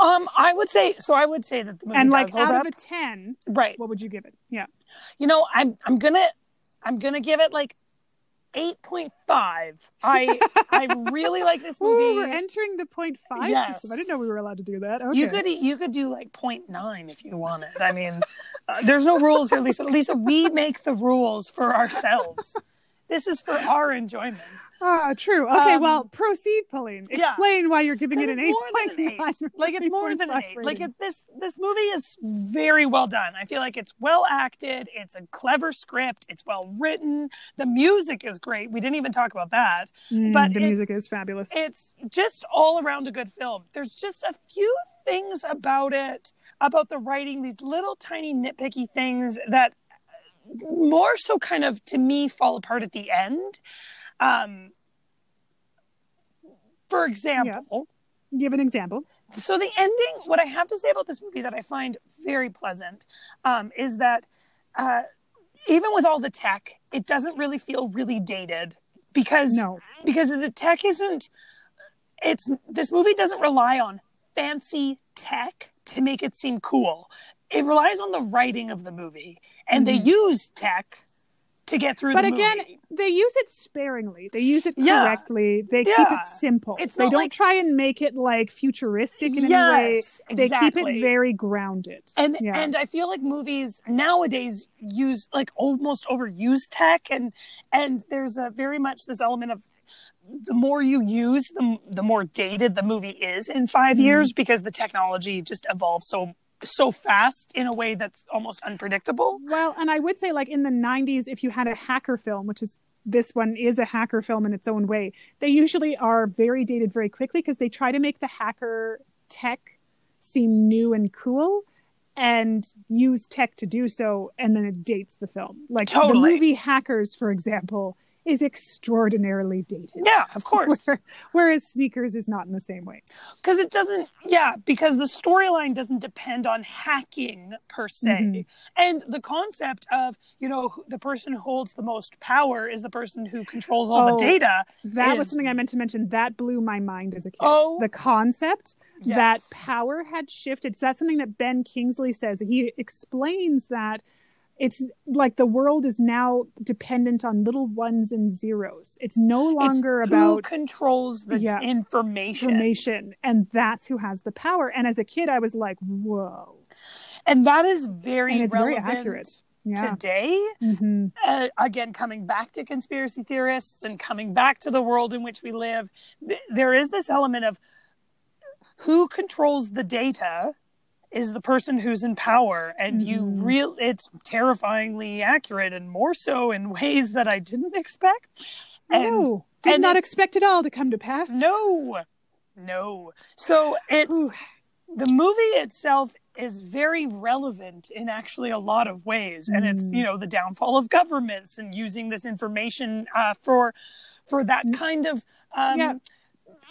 [SPEAKER 1] Um, I would say so. I would say that the movie
[SPEAKER 2] and like out
[SPEAKER 1] up.
[SPEAKER 2] of a ten,
[SPEAKER 1] right.
[SPEAKER 2] what would you give it? Yeah.
[SPEAKER 1] You know, I'm I'm gonna I'm gonna give it like eight point five. I I really like this
[SPEAKER 2] Ooh,
[SPEAKER 1] movie.
[SPEAKER 2] we're entering the point five
[SPEAKER 1] Yes.
[SPEAKER 2] system. I didn't know we were allowed to do that. Okay.
[SPEAKER 1] You could you could do like 0.9 if you wanted. I mean, uh, there's no rules here, Lisa. Lisa, we make the rules for ourselves. This is for our enjoyment.
[SPEAKER 2] Ah, true. Okay,
[SPEAKER 1] Um,
[SPEAKER 2] well, proceed, Pauline.
[SPEAKER 1] yeah.
[SPEAKER 2] Explain why you're giving it an
[SPEAKER 1] it's
[SPEAKER 2] eight
[SPEAKER 1] more than an eight. Like it's more than an
[SPEAKER 2] 8.5
[SPEAKER 1] eight. Like it, this this movie is very well done. I feel like it's well acted. It's a clever script. It's well written. The music is great. We didn't even talk about that.
[SPEAKER 2] Mm,
[SPEAKER 1] but
[SPEAKER 2] the music is fabulous.
[SPEAKER 1] It's just all around a good film. There's just a few things about it, about the writing, these little tiny nitpicky things that more so kind of to me fall apart at the end. Um, for example,
[SPEAKER 2] Give an example.
[SPEAKER 1] so the ending, what I have to say about this movie that I find very pleasant um, is that uh, even with all the tech, it doesn't really feel really dated because
[SPEAKER 2] No.
[SPEAKER 1] because the tech isn't. It's this movie doesn't rely on fancy tech to make it seem cool. It relies on the writing of the movie, and they
[SPEAKER 2] Mhm.
[SPEAKER 1] use tech to get through
[SPEAKER 2] But
[SPEAKER 1] the
[SPEAKER 2] again,
[SPEAKER 1] movie.
[SPEAKER 2] they use it sparingly. They use it
[SPEAKER 1] Yeah.
[SPEAKER 2] correctly. They keep it simple.
[SPEAKER 1] It's
[SPEAKER 2] they don't
[SPEAKER 1] like-
[SPEAKER 2] try and make it like futuristic in any way.
[SPEAKER 1] Yes,
[SPEAKER 2] They keep it very grounded.
[SPEAKER 1] and
[SPEAKER 2] yeah.
[SPEAKER 1] and I feel like movies nowadays use like almost overuse tech and and there's a very much this element of the more you use the the more dated the movie is in 5
[SPEAKER 2] Mhm.
[SPEAKER 1] years because the technology just evolves so so fast in a way that's almost unpredictable.
[SPEAKER 2] Well, and I would say like in the 90s if you had a hacker film, which is this one is a hacker film in its own way, they usually are very dated very quickly because they try to make the hacker tech seem new and cool and use tech to do so and then it dates the film. Like
[SPEAKER 1] Totally.
[SPEAKER 2] the movie Hackers for example is extraordinarily dated.
[SPEAKER 1] Yeah, of course.
[SPEAKER 2] Whereas Sneakers is not in the same way.
[SPEAKER 1] because it doesn't yeah because the storyline doesn't depend on hacking per se
[SPEAKER 2] Mhm.
[SPEAKER 1] and the concept of you know the person who holds the most power is the person who controls all
[SPEAKER 2] Oh,
[SPEAKER 1] the data
[SPEAKER 2] That was something I meant to mention. That blew my mind as a kid.
[SPEAKER 1] Oh.
[SPEAKER 2] the concept
[SPEAKER 1] Yes.
[SPEAKER 2] that power had shifted. So that's something that Ben Kingsley says. He explains that it's like the world is now dependent on little ones and zeros. It's no
[SPEAKER 1] It's
[SPEAKER 2] longer
[SPEAKER 1] who
[SPEAKER 2] about
[SPEAKER 1] controls the
[SPEAKER 2] Yeah.
[SPEAKER 1] information.
[SPEAKER 2] information, and that's who has the power. And as a kid, I was like, "Whoa!"
[SPEAKER 1] and that is very
[SPEAKER 2] And it's very accurate. Yeah.
[SPEAKER 1] today
[SPEAKER 2] hmm
[SPEAKER 1] uh, again coming back to conspiracy theorists and coming back to the world in which we live th- there is this element of who controls the data is the person who's in power and you
[SPEAKER 2] Mhm.
[SPEAKER 1] real it's terrifyingly accurate and more so in ways that i didn't expect and
[SPEAKER 2] no, did
[SPEAKER 1] and
[SPEAKER 2] not expect it all to come to pass.
[SPEAKER 1] no no so it's
[SPEAKER 2] Ooh.
[SPEAKER 1] the movie itself is very relevant in actually a lot of ways and it's
[SPEAKER 2] Mm.
[SPEAKER 1] you know the downfall of governments and using this information uh, for for that kind of um,
[SPEAKER 2] Yeah.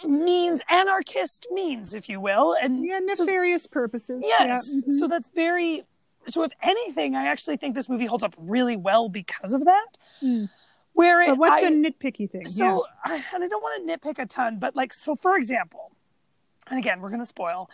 [SPEAKER 1] Means anarchist means if you will and
[SPEAKER 2] Yeah,
[SPEAKER 1] so-
[SPEAKER 2] nefarious purposes.
[SPEAKER 1] yes
[SPEAKER 2] Yeah. mhm.
[SPEAKER 1] so that's very so if anything i actually think this movie holds up really well because of that
[SPEAKER 2] Mm.
[SPEAKER 1] where it
[SPEAKER 2] But what's
[SPEAKER 1] I-
[SPEAKER 2] a nitpicky thing?
[SPEAKER 1] so, I, and I don't want to nitpick a ton, but like, so for example, and again, we're going to spoil,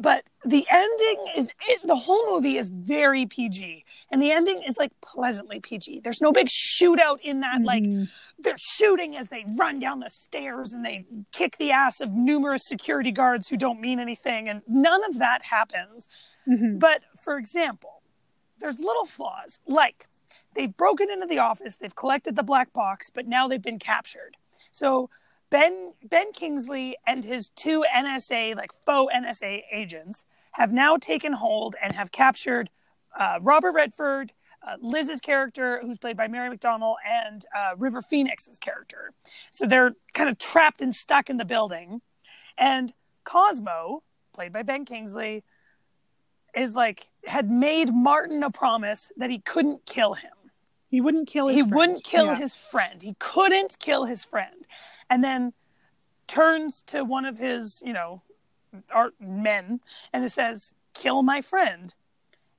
[SPEAKER 1] but the ending is it, the whole movie is very PG, and the ending is like pleasantly PG. There's no big shootout in that. Like,
[SPEAKER 2] Mhm.
[SPEAKER 1] they're shooting as they run down the stairs and they kick the ass of numerous security guards who don't mean anything, and none of that happens.
[SPEAKER 2] Mhm.
[SPEAKER 1] But for example, there's little flaws like they've broken into the office, they've collected the black box, but now they've been captured. So Ben Ben Kingsley and his two NSA like faux NSA agents have now taken hold and have captured uh, Robert Redford, uh, Liz's character, who's played by Mary McDonnell, and uh, River Phoenix's character. So they're kind of trapped and stuck in the building. And Cosmo, played by Ben Kingsley, is like had made Martin a promise that he couldn't kill him.
[SPEAKER 2] He wouldn't kill his
[SPEAKER 1] he
[SPEAKER 2] friend.
[SPEAKER 1] wouldn't kill
[SPEAKER 2] Yeah.
[SPEAKER 1] his friend. He couldn't kill his friend. And then turns to one of his, you know, art men and it says, "Kill my friend."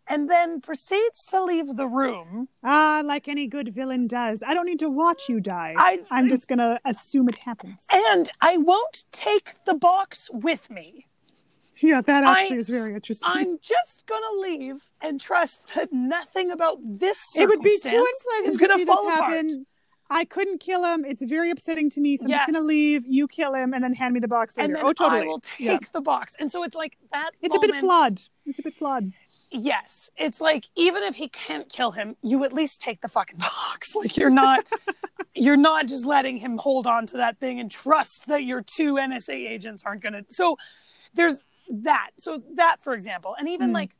[SPEAKER 1] And then proceeds to leave the room.
[SPEAKER 2] Ah, like any good villain does. I don't need to watch you die.
[SPEAKER 1] I
[SPEAKER 2] I'm just gonna assume it happens.
[SPEAKER 1] and I won't take the box with me.
[SPEAKER 2] Yeah, that
[SPEAKER 1] I-
[SPEAKER 2] actually is very interesting.
[SPEAKER 1] I'm just gonna leave and trust that nothing about this
[SPEAKER 2] it would be too unpleasant
[SPEAKER 1] is
[SPEAKER 2] to
[SPEAKER 1] gonna fall apart.
[SPEAKER 2] happen. I couldn't kill him. It's very upsetting to me. So I'm just gonna leave. You kill him, and then hand me the box later.
[SPEAKER 1] And then
[SPEAKER 2] oh, totally.
[SPEAKER 1] I will take
[SPEAKER 2] Yeah.
[SPEAKER 1] the box. And so it's like that.
[SPEAKER 2] It's a bit flawed. It's a bit flawed.
[SPEAKER 1] Yes, it's like even if he can't kill him, you at least take the fucking box. Like you're not, you're not just letting him hold on to that thing and trust that your two NSA agents aren't gonna. So there's that. So that, for example, and even
[SPEAKER 2] Hmm.
[SPEAKER 1] like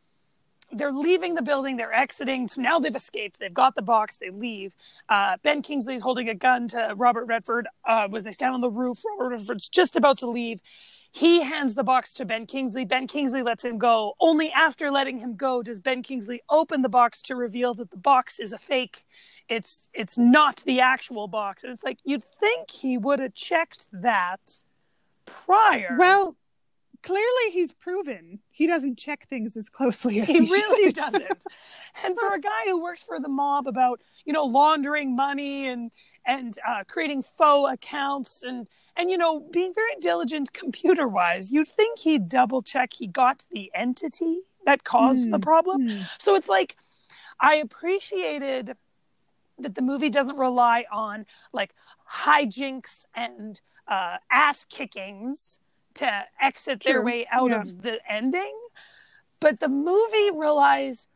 [SPEAKER 1] they're leaving the building, they're exiting. So now they've escaped. They've got the box. They leave. Uh, ben Kingsley's holding a gun to Robert Redford. Uh, was they stand on the roof? Robert Redford's just about to leave. He hands the box to Ben Kingsley. Ben Kingsley lets him go. Only after letting him go does Ben Kingsley open the box to reveal that the box is a fake. It's it's not the actual box. And it's like you'd think he would have checked that prior.
[SPEAKER 2] Well, clearly he's proven he doesn't check things as closely as
[SPEAKER 1] he
[SPEAKER 2] he,
[SPEAKER 1] really
[SPEAKER 2] should.
[SPEAKER 1] doesn't. And for a guy who works for the mob about you know laundering money and and uh, creating faux accounts and and you know being very diligent computer wise, you'd think he'd double check he got the entity that caused the
[SPEAKER 2] Hmm.
[SPEAKER 1] problem.
[SPEAKER 2] Hmm.
[SPEAKER 1] So it's like I appreciated that the movie doesn't rely on like hijinks and uh, ass kickings to exit their way out
[SPEAKER 2] Yeah.
[SPEAKER 1] of the ending, but the movie relies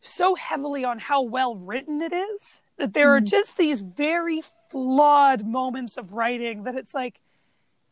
[SPEAKER 1] so heavily on how well written it is that there are
[SPEAKER 2] Mhm.
[SPEAKER 1] just these very flawed moments of writing that it's like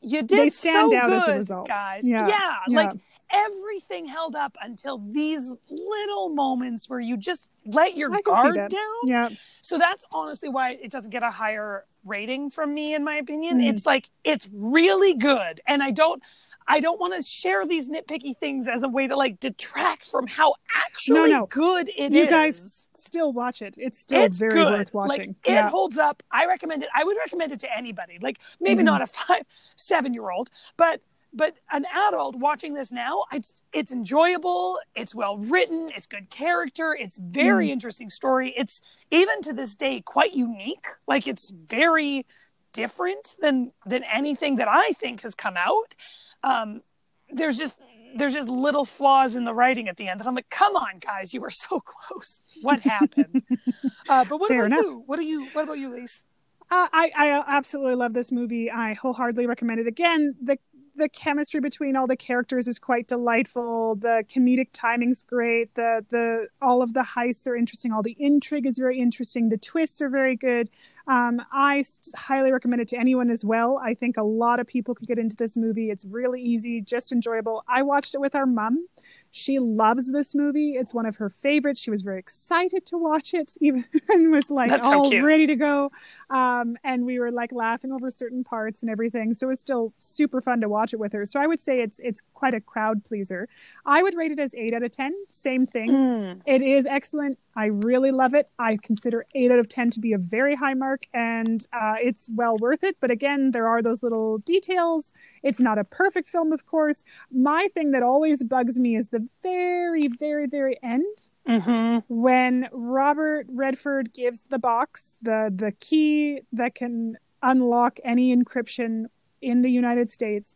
[SPEAKER 1] you did
[SPEAKER 2] They stand
[SPEAKER 1] so
[SPEAKER 2] out as a
[SPEAKER 1] good,
[SPEAKER 2] result.
[SPEAKER 1] guys.
[SPEAKER 2] Yeah.
[SPEAKER 1] yeah,
[SPEAKER 2] Yeah.
[SPEAKER 1] like everything held up until these little moments where you just let your
[SPEAKER 2] I can see
[SPEAKER 1] guard down.
[SPEAKER 2] Yeah.
[SPEAKER 1] So that's honestly why it doesn't get a higher rating from me in my opinion.
[SPEAKER 2] Mm.
[SPEAKER 1] It's like it's really good and I don't I don't want to share these nitpicky things as a way to like detract from how actually
[SPEAKER 2] no. no.
[SPEAKER 1] good it is.
[SPEAKER 2] You guys Still watch it. It's still
[SPEAKER 1] it's
[SPEAKER 2] very
[SPEAKER 1] good.
[SPEAKER 2] worth
[SPEAKER 1] Like
[SPEAKER 2] watching.
[SPEAKER 1] it holds up. I recommend it. I would recommend it to anybody. Like maybe
[SPEAKER 2] Mhm.
[SPEAKER 1] not a five, seven year old, but but an adult watching this now, it's it's enjoyable. It's well written. It's good character. It's very
[SPEAKER 2] Mm.
[SPEAKER 1] interesting story. It's even to this day quite unique. Like it's very different than than anything that I think has come out. Um, there's just there's just little flaws in the writing at the end that I'm like, come on, guys, you were so close. What happened? uh, but what
[SPEAKER 2] Fair
[SPEAKER 1] about
[SPEAKER 2] enough.
[SPEAKER 1] you? What do you? What about you, Lise?
[SPEAKER 2] Uh, I I absolutely love this movie. I wholeheartedly recommend it. Again, the the chemistry between all the characters is quite delightful. The comedic timing's great. The the all of the heists are interesting. All the intrigue is very interesting. The twists are very good. Um, I st- highly recommend it to anyone as well. I think a lot of people could get into this movie. It's really easy, just enjoyable. I watched it with our mom. She loves this movie. It's one of her favorites. She was very excited to watch it, even and was like
[SPEAKER 1] That's
[SPEAKER 2] all
[SPEAKER 1] cute.
[SPEAKER 2] ready to go. Um, and we were like laughing over certain parts and everything. So it was still super fun to watch it with her. So I would say it's it's quite a crowd pleaser. I would rate it as eight out of ten. Same thing. It is excellent. I really love it. I consider 8 out of 10 to be a very high mark, and uh, it's well worth it. But again, there are those little details. It's not a perfect film, of course. My thing that always bugs me is the very, very, very end
[SPEAKER 1] Mm-hmm.
[SPEAKER 2] when Robert Redford gives the box, the, the key that can unlock any encryption in the United States,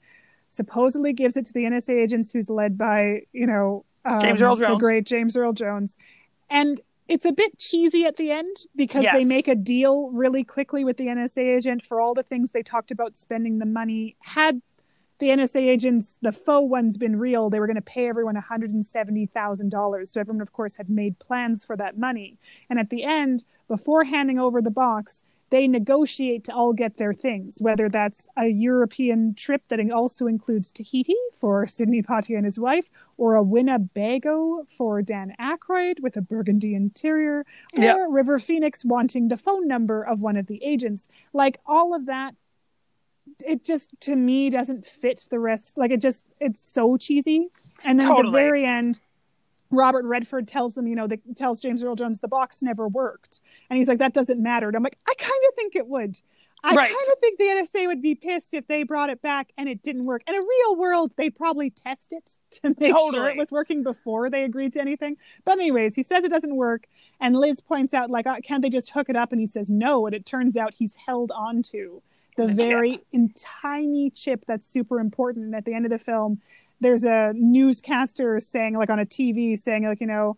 [SPEAKER 2] supposedly gives it to the NSA agents who's led by, you know, um,
[SPEAKER 1] James Earl Jones.
[SPEAKER 2] the great James Earl Jones. And it's a bit cheesy at the end because they make a deal really quickly with the NSA agent for all the things they talked about spending the money. Had the NSA agents, the faux ones, been real, they were going to pay everyone $170,000. So everyone, of course, had made plans for that money. And at the end, before handing over the box, they negotiate to all get their things, whether that's a European trip that also includes Tahiti for Sidney Poitier and his wife, or a Winnebago for Dan Aykroyd with a burgundy interior, or
[SPEAKER 1] Yeah.
[SPEAKER 2] River Phoenix wanting the phone number of one of the agents. Like all of that, it just to me doesn't fit the rest. Like it just, it's so cheesy. And then at the very end, Robert Redford tells them, you know, the, tells James Earl Jones the box never worked, and he's like, that doesn't matter. And I'm like, I kind of think it would. I
[SPEAKER 1] Right.
[SPEAKER 2] kind of think the NSA would be pissed if they brought it back and it didn't work. In a real world, they'd probably test it to make sure it was working before they agreed to anything. But anyways, he says it doesn't work, and Liz points out, like, uh, can't they just hook it up? And he says no, and it turns out he's held onto the,
[SPEAKER 1] The
[SPEAKER 2] very in tiny chip that's super important. And at the end of the film, there's a newscaster saying like on a TV saying like you know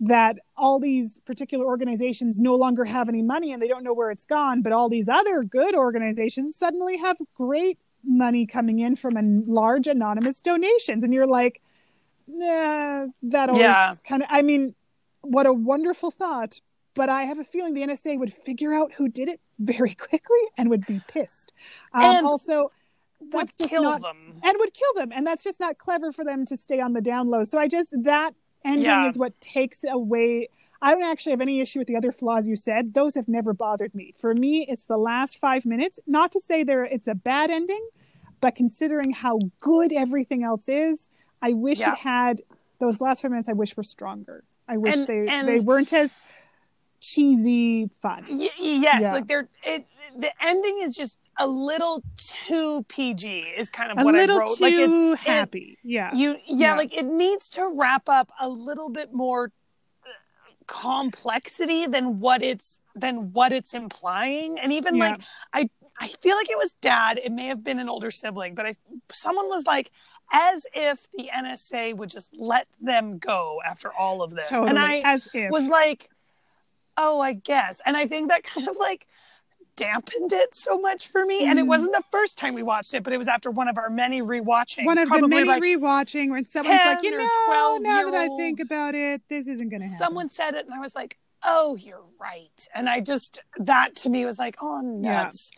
[SPEAKER 2] that all these particular organizations no longer have any money and they don't know where it's gone but all these other good organizations suddenly have great money coming in from a large anonymous donations and you're like nah, that always
[SPEAKER 1] Yeah.
[SPEAKER 2] kind of i mean what a wonderful thought but i have a feeling the nsa would figure out who did it very quickly and would be pissed um,
[SPEAKER 1] And
[SPEAKER 2] also
[SPEAKER 1] Would
[SPEAKER 2] that's just
[SPEAKER 1] kill
[SPEAKER 2] not
[SPEAKER 1] them.
[SPEAKER 2] and would kill them and that's just not clever for them to stay on the down low so i just that ending
[SPEAKER 1] Yeah.
[SPEAKER 2] is what takes away i don't actually have any issue with the other flaws you said those have never bothered me for me it's the last five minutes not to say there it's a bad ending but considering how good everything else is i wish
[SPEAKER 1] Yeah.
[SPEAKER 2] it had those last five minutes i wish were stronger i wish
[SPEAKER 1] And-
[SPEAKER 2] they
[SPEAKER 1] and-
[SPEAKER 2] they weren't as cheesy fun
[SPEAKER 1] Y- yes,
[SPEAKER 2] Yeah.
[SPEAKER 1] like they're it. The ending is just a little too PG. Is kind of
[SPEAKER 2] a
[SPEAKER 1] what
[SPEAKER 2] little
[SPEAKER 1] I wrote.
[SPEAKER 2] too
[SPEAKER 1] like it's it-
[SPEAKER 2] happy yeah
[SPEAKER 1] you yeah,
[SPEAKER 2] Yeah.
[SPEAKER 1] like it needs to wrap up a little bit more uh, complexity than what it's than what it's implying and even
[SPEAKER 2] Yeah.
[SPEAKER 1] like i i feel like it was dad it may have been an older sibling but i someone was like as if the nsa would just let them go after all of this
[SPEAKER 2] totally
[SPEAKER 1] and i
[SPEAKER 2] as if
[SPEAKER 1] was like oh i guess and i think that kind of like dampened it so much for me and it
[SPEAKER 2] Mhm.
[SPEAKER 1] wasn't the first time we watched it but it was after one of our many rewatchings
[SPEAKER 2] one of the many
[SPEAKER 1] like
[SPEAKER 2] rewatching when someone's like, you know,
[SPEAKER 1] 12
[SPEAKER 2] now that I think about it, this isn't going to happen.
[SPEAKER 1] someone said it and I was like, oh, you're right. And I just, that to me was like, oh,
[SPEAKER 2] Yeah.
[SPEAKER 1] nuts.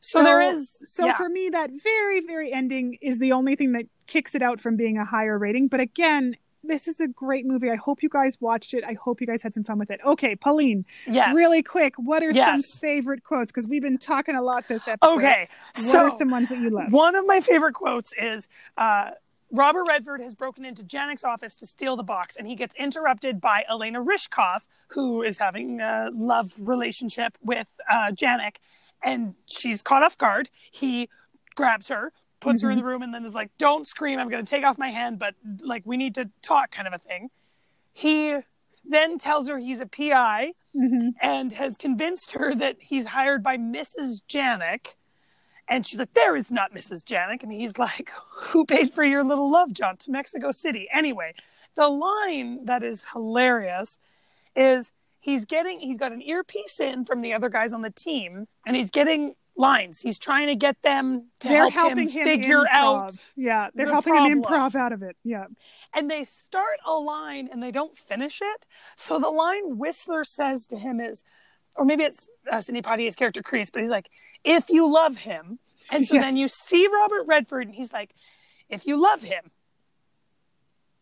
[SPEAKER 1] So, there is,
[SPEAKER 2] So
[SPEAKER 1] yeah.
[SPEAKER 2] for me, that very, very ending is the only thing that kicks it out from being a higher rating. But again, this is a great movie. I hope you guys watched it. I hope you guys had some fun with it. Okay, Pauline,
[SPEAKER 1] yes.
[SPEAKER 2] really quick, what are
[SPEAKER 1] Yes.
[SPEAKER 2] some favorite quotes? Because we've been talking a lot this episode.
[SPEAKER 1] Okay.
[SPEAKER 2] What
[SPEAKER 1] so
[SPEAKER 2] are some ones that you love?
[SPEAKER 1] one of my favorite quotes is, uh, Robert Redford has broken into Janek's office to steal the box, and he gets interrupted by Elena Rishkov, who is having a love relationship with uh, Janek, and she's caught off guard. He grabs her, puts her in the room, and then is like, "Don't scream! I'm going to take off my hand, but like we need to talk," kind of a thing. He then tells her he's a PI
[SPEAKER 2] Mhm.
[SPEAKER 1] and has convinced her that he's hired by Mrs. Janek. And she's like, There is not Mrs. Janek. And he's like, Who paid for your little love jaunt to Mexico City? Anyway, the line that is hilarious is he's getting, he's got an earpiece in from the other guys on the team, and he's getting lines. He's trying to get them to
[SPEAKER 2] They're
[SPEAKER 1] help him
[SPEAKER 2] him,
[SPEAKER 1] figure
[SPEAKER 2] improv.
[SPEAKER 1] out
[SPEAKER 2] Yeah, they're
[SPEAKER 1] the
[SPEAKER 2] helping him improv out of it. Yeah.
[SPEAKER 1] and they start a line and they don't finish it. So the line Whistler says to him is, or maybe it's uh, Sidney Poitier's character Crease, but he's like, "If you love him," and so
[SPEAKER 2] Yes.
[SPEAKER 1] then you see Robert Redford, and he's like, "If you love him,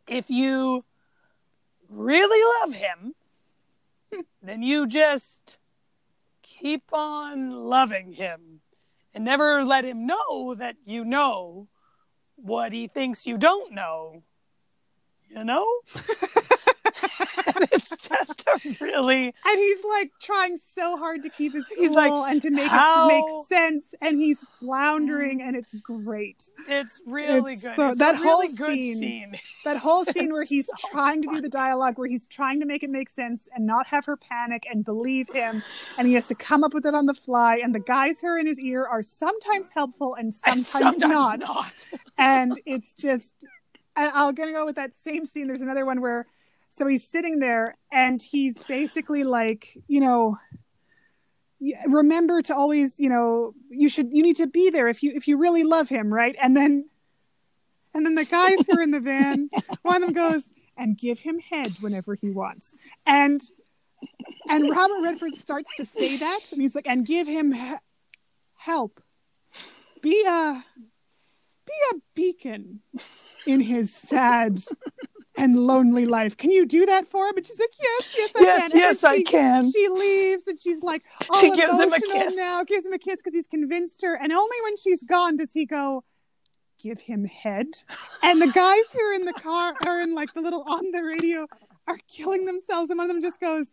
[SPEAKER 1] if you really love him, then you just keep on loving him, and never let him know that you know what he thinks you don't know." You know? and it's just a really
[SPEAKER 2] And he's like trying so hard to keep his cool
[SPEAKER 1] He's like,
[SPEAKER 2] and to make
[SPEAKER 1] "How-
[SPEAKER 2] it make sense, and he's floundering, and it's great.
[SPEAKER 1] it's really
[SPEAKER 2] It's
[SPEAKER 1] good.
[SPEAKER 2] so-
[SPEAKER 1] it's
[SPEAKER 2] that
[SPEAKER 1] really
[SPEAKER 2] whole
[SPEAKER 1] good
[SPEAKER 2] scene-
[SPEAKER 1] scene.
[SPEAKER 2] That whole scene where he's
[SPEAKER 1] so
[SPEAKER 2] trying to do the dialogue, where he's trying to make it make sense and not have her panic and believe him, and he has to come up with it on the fly. And the guys who are in his ear are sometimes helpful and
[SPEAKER 1] And
[SPEAKER 2] sometimes, not.
[SPEAKER 1] not.
[SPEAKER 2] and it's just I- i'm gonna go with that same scene there's another one where so he's sitting there and he's basically like you know remember to always you know you should you need to be there if you if you really love him right? And then and then the guys who are in the van one of them goes and give him head whenever he wants. And and robert redford starts to say that and he's like and give him he- help. Be a be a beacon in his sad and lonely life. Can you do that for him? And she's like, Yes, yes, I
[SPEAKER 1] Yes,
[SPEAKER 2] can.
[SPEAKER 1] Yes, I
[SPEAKER 2] she-
[SPEAKER 1] can.
[SPEAKER 2] She leaves and she's like,
[SPEAKER 1] She gives him a kiss.
[SPEAKER 2] now, gives him a kiss because he's convinced her. And only when she's gone does he go, Give him head. And the guys who are in the car are in like the little on the radio are killing themselves. And one of them just goes,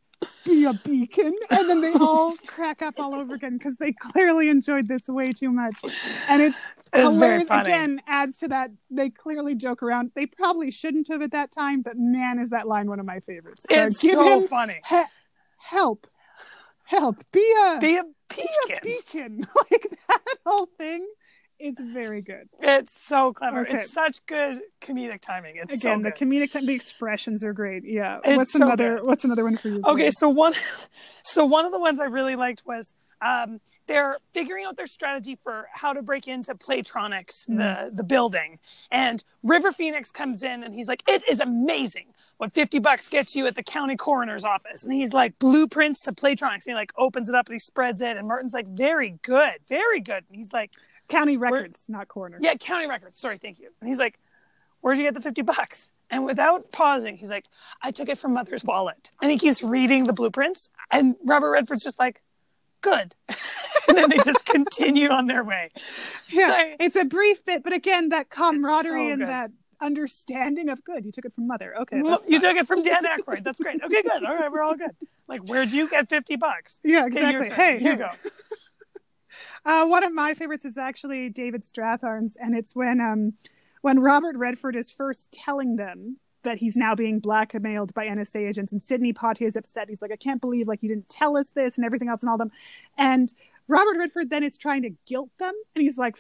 [SPEAKER 2] Be a beacon. And then they all crack up all over again because they clearly enjoyed this way too much. And it's
[SPEAKER 1] It
[SPEAKER 2] hilarious. Again, adds to that. They clearly joke around. They probably shouldn't have at that time, but man, is that line one of my favorites. Uh,
[SPEAKER 1] It's
[SPEAKER 2] give
[SPEAKER 1] so
[SPEAKER 2] him
[SPEAKER 1] funny.
[SPEAKER 2] he- help, help, be a
[SPEAKER 1] Be a
[SPEAKER 2] be a
[SPEAKER 1] beacon.
[SPEAKER 2] beacon. like that whole thing is very good.
[SPEAKER 1] It's so clever.
[SPEAKER 2] Okay.
[SPEAKER 1] It's such good comedic timing. It's
[SPEAKER 2] Again,
[SPEAKER 1] so
[SPEAKER 2] the comedic time, the expressions are great. Yeah.
[SPEAKER 1] It's
[SPEAKER 2] what's
[SPEAKER 1] so
[SPEAKER 2] another?
[SPEAKER 1] good.
[SPEAKER 2] What's another one for you?
[SPEAKER 1] Okay, so one, so one of the ones I really liked was um, they're figuring out their strategy for how to break into Playtronics,
[SPEAKER 2] Mm-hmm.
[SPEAKER 1] the the building, and River Phoenix comes in and he's like, "It is amazing what fifty bucks gets you at the county coroner's office," and he's like, "Blueprints to Playtronics," and he like opens it up and he spreads it, and Martin's like, "Very good, very good," and he's like,
[SPEAKER 2] County records, not coroner.
[SPEAKER 1] "Yeah, county records. Sorry, thank you," and he's like, "Where'd you get the fifty bucks?" And without pausing, he's like, I took it from mother's wallet. And he keeps reading the blueprints. And Robert Redford's just like, good. and then they just continue on their way.
[SPEAKER 2] Yeah,
[SPEAKER 1] Like-
[SPEAKER 2] it's a brief bit, but again, that camaraderie
[SPEAKER 1] so
[SPEAKER 2] and that understanding of good. You took it from mother. Okay.
[SPEAKER 1] Well, you
[SPEAKER 2] fine.
[SPEAKER 1] took it from Dan Aykroyd. That's great. Okay, good. All right, we're all good. Like, where'd you get 50 bucks?
[SPEAKER 2] yeah, exactly. Hey,
[SPEAKER 1] here you go.
[SPEAKER 2] Uh, one of my favorites is actually David Strathairn's, and it's when um when Robert Redford is first telling them that he's now being blackmailed by NSA agents, and Sidney Poitier is upset. He's like, "I can't believe like you didn't tell us this and everything else and all them," and Robert Redford then is trying to guilt them, and he's like.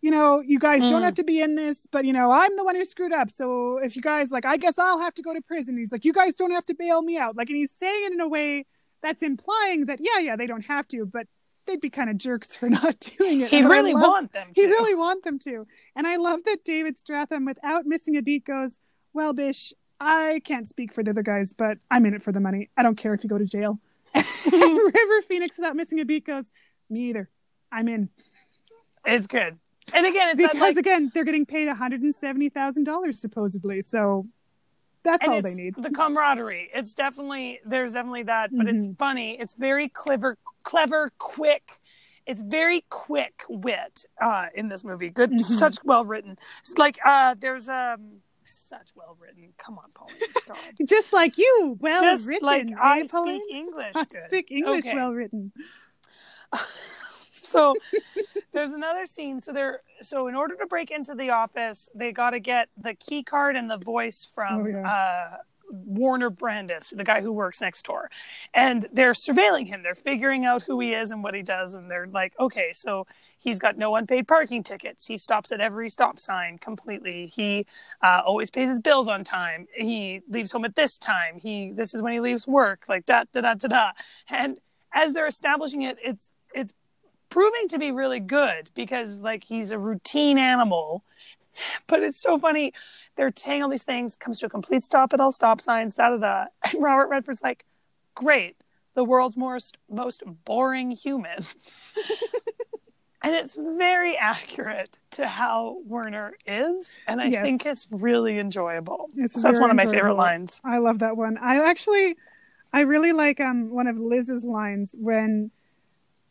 [SPEAKER 2] You know, you guys don't
[SPEAKER 1] Mm.
[SPEAKER 2] have to be in this, but you know, I'm the one who screwed up. So if you guys like, I guess I'll have to go to prison. He's like, you guys don't have to bail me out. Like, and he's saying it in a way that's implying that, yeah, yeah, they don't have to, but they'd be kind of jerks for not doing it.
[SPEAKER 1] He really
[SPEAKER 2] love-
[SPEAKER 1] want them to.
[SPEAKER 2] He really want them to. And I love that David Strathairn, without missing a beat, goes, Well, Bish, I can't speak for the other guys, but I'm in it for the money. I don't care if you go to jail. and River Phoenix, without missing a beat, goes, Me either. I'm in.
[SPEAKER 1] It's good. And again, that,
[SPEAKER 2] Because
[SPEAKER 1] like,
[SPEAKER 2] again, they're getting paid $170,000 supposedly. So that's
[SPEAKER 1] and
[SPEAKER 2] all they need.
[SPEAKER 1] the camaraderie. It's definitely, there's definitely that, but it's
[SPEAKER 2] Mhm.
[SPEAKER 1] funny. It's very clever, clever, quick. It's very quick wit uh, in this movie. Good,
[SPEAKER 2] Mhm.
[SPEAKER 1] such well written. It's like uh, there's um, such well written. Come on, Pauline.
[SPEAKER 2] Just like you, well
[SPEAKER 1] Just
[SPEAKER 2] written.
[SPEAKER 1] like
[SPEAKER 2] eh,
[SPEAKER 1] I
[SPEAKER 2] Pauline?
[SPEAKER 1] speak English.
[SPEAKER 2] I
[SPEAKER 1] good.
[SPEAKER 2] speak English
[SPEAKER 1] Okay.
[SPEAKER 2] well written.
[SPEAKER 1] so there's another scene. So they're so in order to break into the office, they got to get the key card and the voice from
[SPEAKER 2] Oh, yeah.
[SPEAKER 1] uh, Werner Brandes, the guy who works next door, and they're surveilling him. They're figuring out who he is and what he does, and they're like, okay, so. He's got no unpaid parking tickets. He stops at every stop sign completely. He uh, always pays his bills on time. He leaves home at this time. He this is when he leaves work. Like da da da da da. And as they're establishing it, it's it's proving to be really good because like he's a routine animal. But it's so funny. They're saying all these things comes to a complete stop at all stop signs da da da. And robert redford's like great. The world's most most boring human. And it's very accurate to how werner is and i
[SPEAKER 2] Yes.
[SPEAKER 1] think it's really enjoyable.
[SPEAKER 2] It's
[SPEAKER 1] so that's one of my favorite lines.
[SPEAKER 2] I love that one. I actually, I really like um one of Liz's lines when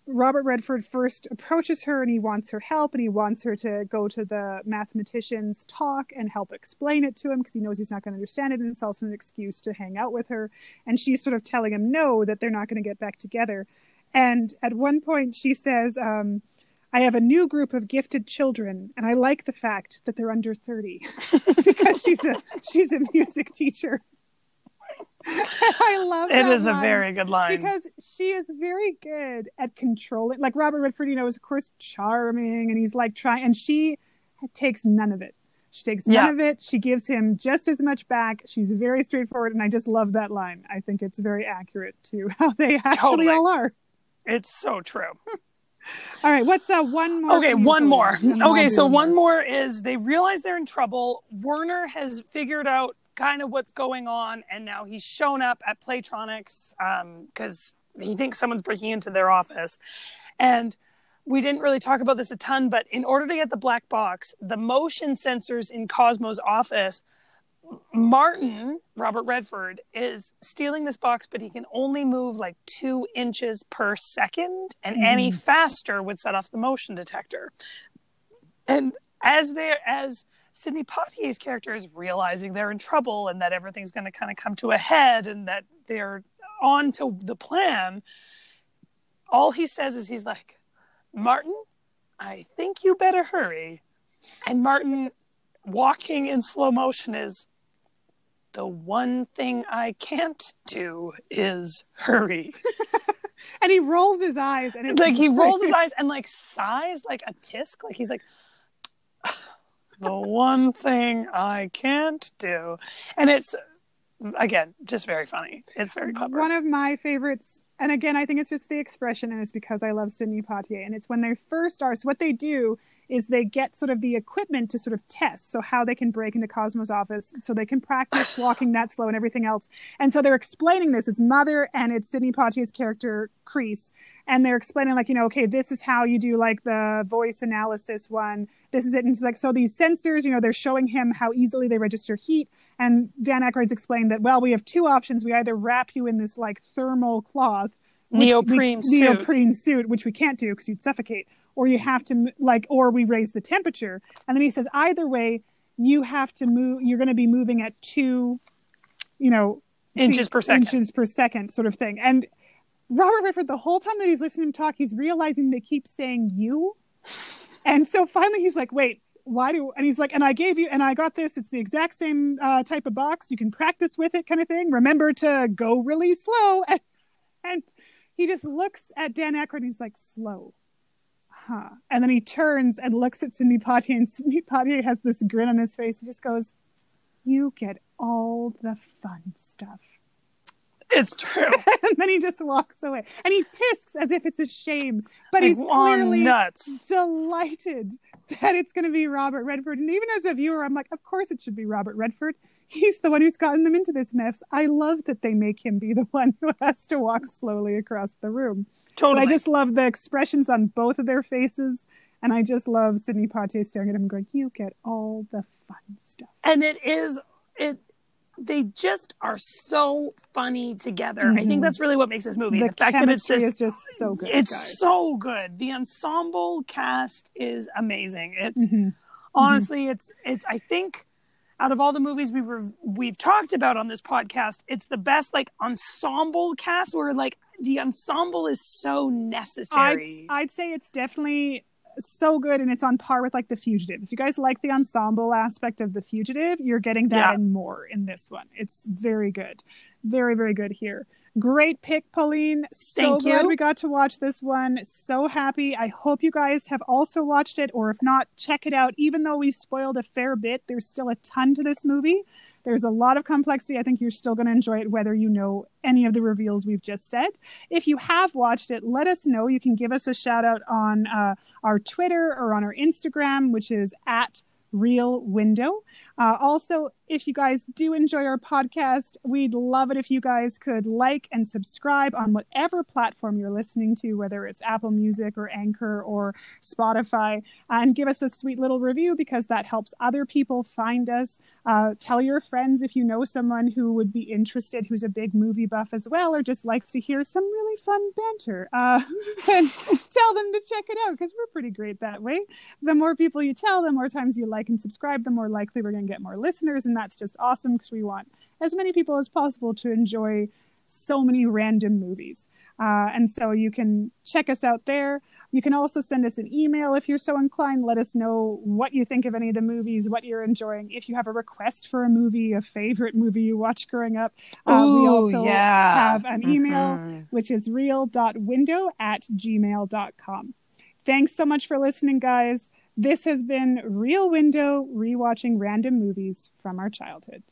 [SPEAKER 2] Robert Redford first approaches her and he wants her help and he wants her to go to the mathematician's talk and help explain it to him because he knows he's not going to understand it and it's also an excuse to hang out with her. And she's sort of telling him no, that they're not going to get back together. And at one point she says, um, I have a new group of gifted children, and I like the fact that they're under 30 because she's a she's a music teacher. I love
[SPEAKER 1] it is a very good line
[SPEAKER 2] because she is very good at controlling. Like Robert Redford, you know, is of course charming, and he's like trying, and she takes none of it. She takes none
[SPEAKER 1] Yeah.
[SPEAKER 2] of it. She gives him just as much back. She's very straightforward, and I just love that line. I think it's very accurate to how they actually
[SPEAKER 1] Totally.
[SPEAKER 2] all are.
[SPEAKER 1] it's so true
[SPEAKER 2] All right, what's uh one more?
[SPEAKER 1] Okay, one more.
[SPEAKER 2] And then I'll
[SPEAKER 1] Okay, so one more is they realize they're in trouble. Werner has figured out kind of what's going on, and now he's shown up at Playtronics um, because he thinks someone's breaking into their office. And we didn't really talk about this a ton, but in order to get the black box, the motion sensors in Cosmo's office, Martin, Robert Redford, is stealing this box, but he can only move like two inches per second, and mm-hmm. any faster would set off the motion detector. And as they as Sidney Poitier's character is realizing they're in trouble and that everything's going to kind of come to a head and that they're on to the plan, all he says is he's like, Martin, I think you better hurry. And Martin, walking in slow motion, is the one thing I can't do is hurry.
[SPEAKER 2] and he rolls his eyes, and it's
[SPEAKER 1] like he rolls his eyes and like sighs like a tisk. Like he's like, the one thing I can't do. And it's again just very funny. It's very clever.
[SPEAKER 2] One of my favorites and again, I think it's just the expression, and it's because I love Sidney Poitier. And it's when they first are. So what they do is they get sort of the equipment to sort of test, so how they can break into Cosmo's office, so they can practice walking that slow and everything else. And so they're explaining this. It's Mother and it's Sidney Poitier's character Crease, and they're explaining like, you know, okay, this is how you do like the voice analysis one. This is it. And it's like, so these sensors, you know, they're showing him how easily they register heat. And Dan Aykroyd's explained that, well, we have two options. We either wrap you in this like thermal cloth,
[SPEAKER 1] neoprene
[SPEAKER 2] we,
[SPEAKER 1] suit.
[SPEAKER 2] neoprene suit, which we can't do because you'd suffocate, or you have to like, or we raise the temperature. And then he says, either way, you have to move. You're going to be moving at two, you know,
[SPEAKER 1] inches
[SPEAKER 2] feet,
[SPEAKER 1] per second.
[SPEAKER 2] inches per second, sort of thing. And Robert Redford, the whole time that he's listening to him talk, he's realizing they keep saying you. And so finally he's like, wait, why do and he's like and i gave you and i got this it's the exact same uh, type of box you can practice with it kind of thing remember to go really slow. And, and he just looks at dan Aykroyd and he's like slow. Huh. And then he turns and looks at Sidney Poitier and Sidney Poitier has this grin on his face. He just goes you get all the fun stuff
[SPEAKER 1] It's true.
[SPEAKER 2] and then he just walks away and he tisks as if it's a shame but
[SPEAKER 1] Like,
[SPEAKER 2] he's clearly
[SPEAKER 1] nuts.
[SPEAKER 2] delighted that it's going to be Robert Redford. And even as a viewer, I'm like, of course it should be Robert Redford. He's the one who's gotten them into this mess. I love that they make him be the one who has to walk slowly across the room.
[SPEAKER 1] Totally.
[SPEAKER 2] But I just love the expressions on both of their faces. And I just love Sidney Poitier staring at him going, You get all the fun stuff.
[SPEAKER 1] and it is it they just are so funny together. I think
[SPEAKER 2] Mhm.
[SPEAKER 1] that's really what makes this movie.
[SPEAKER 2] The,
[SPEAKER 1] The, fact that it's
[SPEAKER 2] chemistry
[SPEAKER 1] this
[SPEAKER 2] is just so good.
[SPEAKER 1] it's
[SPEAKER 2] guys.
[SPEAKER 1] so good. The ensemble cast is amazing. It's
[SPEAKER 2] Mhm.
[SPEAKER 1] honestly it's it's I think out of all the movies we've we've talked about on this podcast, it's the best like ensemble cast where like the ensemble is so
[SPEAKER 2] I'd,
[SPEAKER 1] necessary.
[SPEAKER 2] I'd say it's definitely so good and it's on par with like the fugitive. If you guys like the ensemble aspect of the fugitive you're getting that
[SPEAKER 1] Yeah.
[SPEAKER 2] and more in this one. It's very good. Very very good here. Great pick pauline. So
[SPEAKER 1] Thank
[SPEAKER 2] glad
[SPEAKER 1] you.
[SPEAKER 2] we got to watch this one. So happy. I hope you guys have also watched it or if not check it out. Even though we spoiled a fair bit there's still a ton to this movie there's a lot of complexity. I think you're still going to enjoy it whether you know any of the reveals we've just said. If you have watched it let us know. You can give us a shout out on uh, our twitter or on our instagram which is at real window. Uh, also if you guys do enjoy our podcast we'd love it if you guys could like and subscribe on whatever platform you're listening to whether it's apple music or anchor or spotify and give us a sweet little review because that helps other people find us. Uh, tell your friends if you know someone who would be interested who's a big movie buff as well or just likes to hear some really fun banter. Uh, and tell them to check it out because we're pretty great that way. The more people you tell the more times you like and subscribe the more likely we're going to get more listeners and that's just awesome because we want as many people as possible to enjoy so many random movies uh, and so you can check us out there. You can also send us an email if you're so inclined. Let us know what you think of any of the movies, what you're enjoying. If you have a request for a movie, a favorite movie you watched growing up, uh, we also
[SPEAKER 1] yeah.
[SPEAKER 2] have an email,
[SPEAKER 1] Mhm.
[SPEAKER 2] which is real.window at gmail.com. Thanks so much for listening, guys. This has been Real Window, rewatching random movies from our childhood.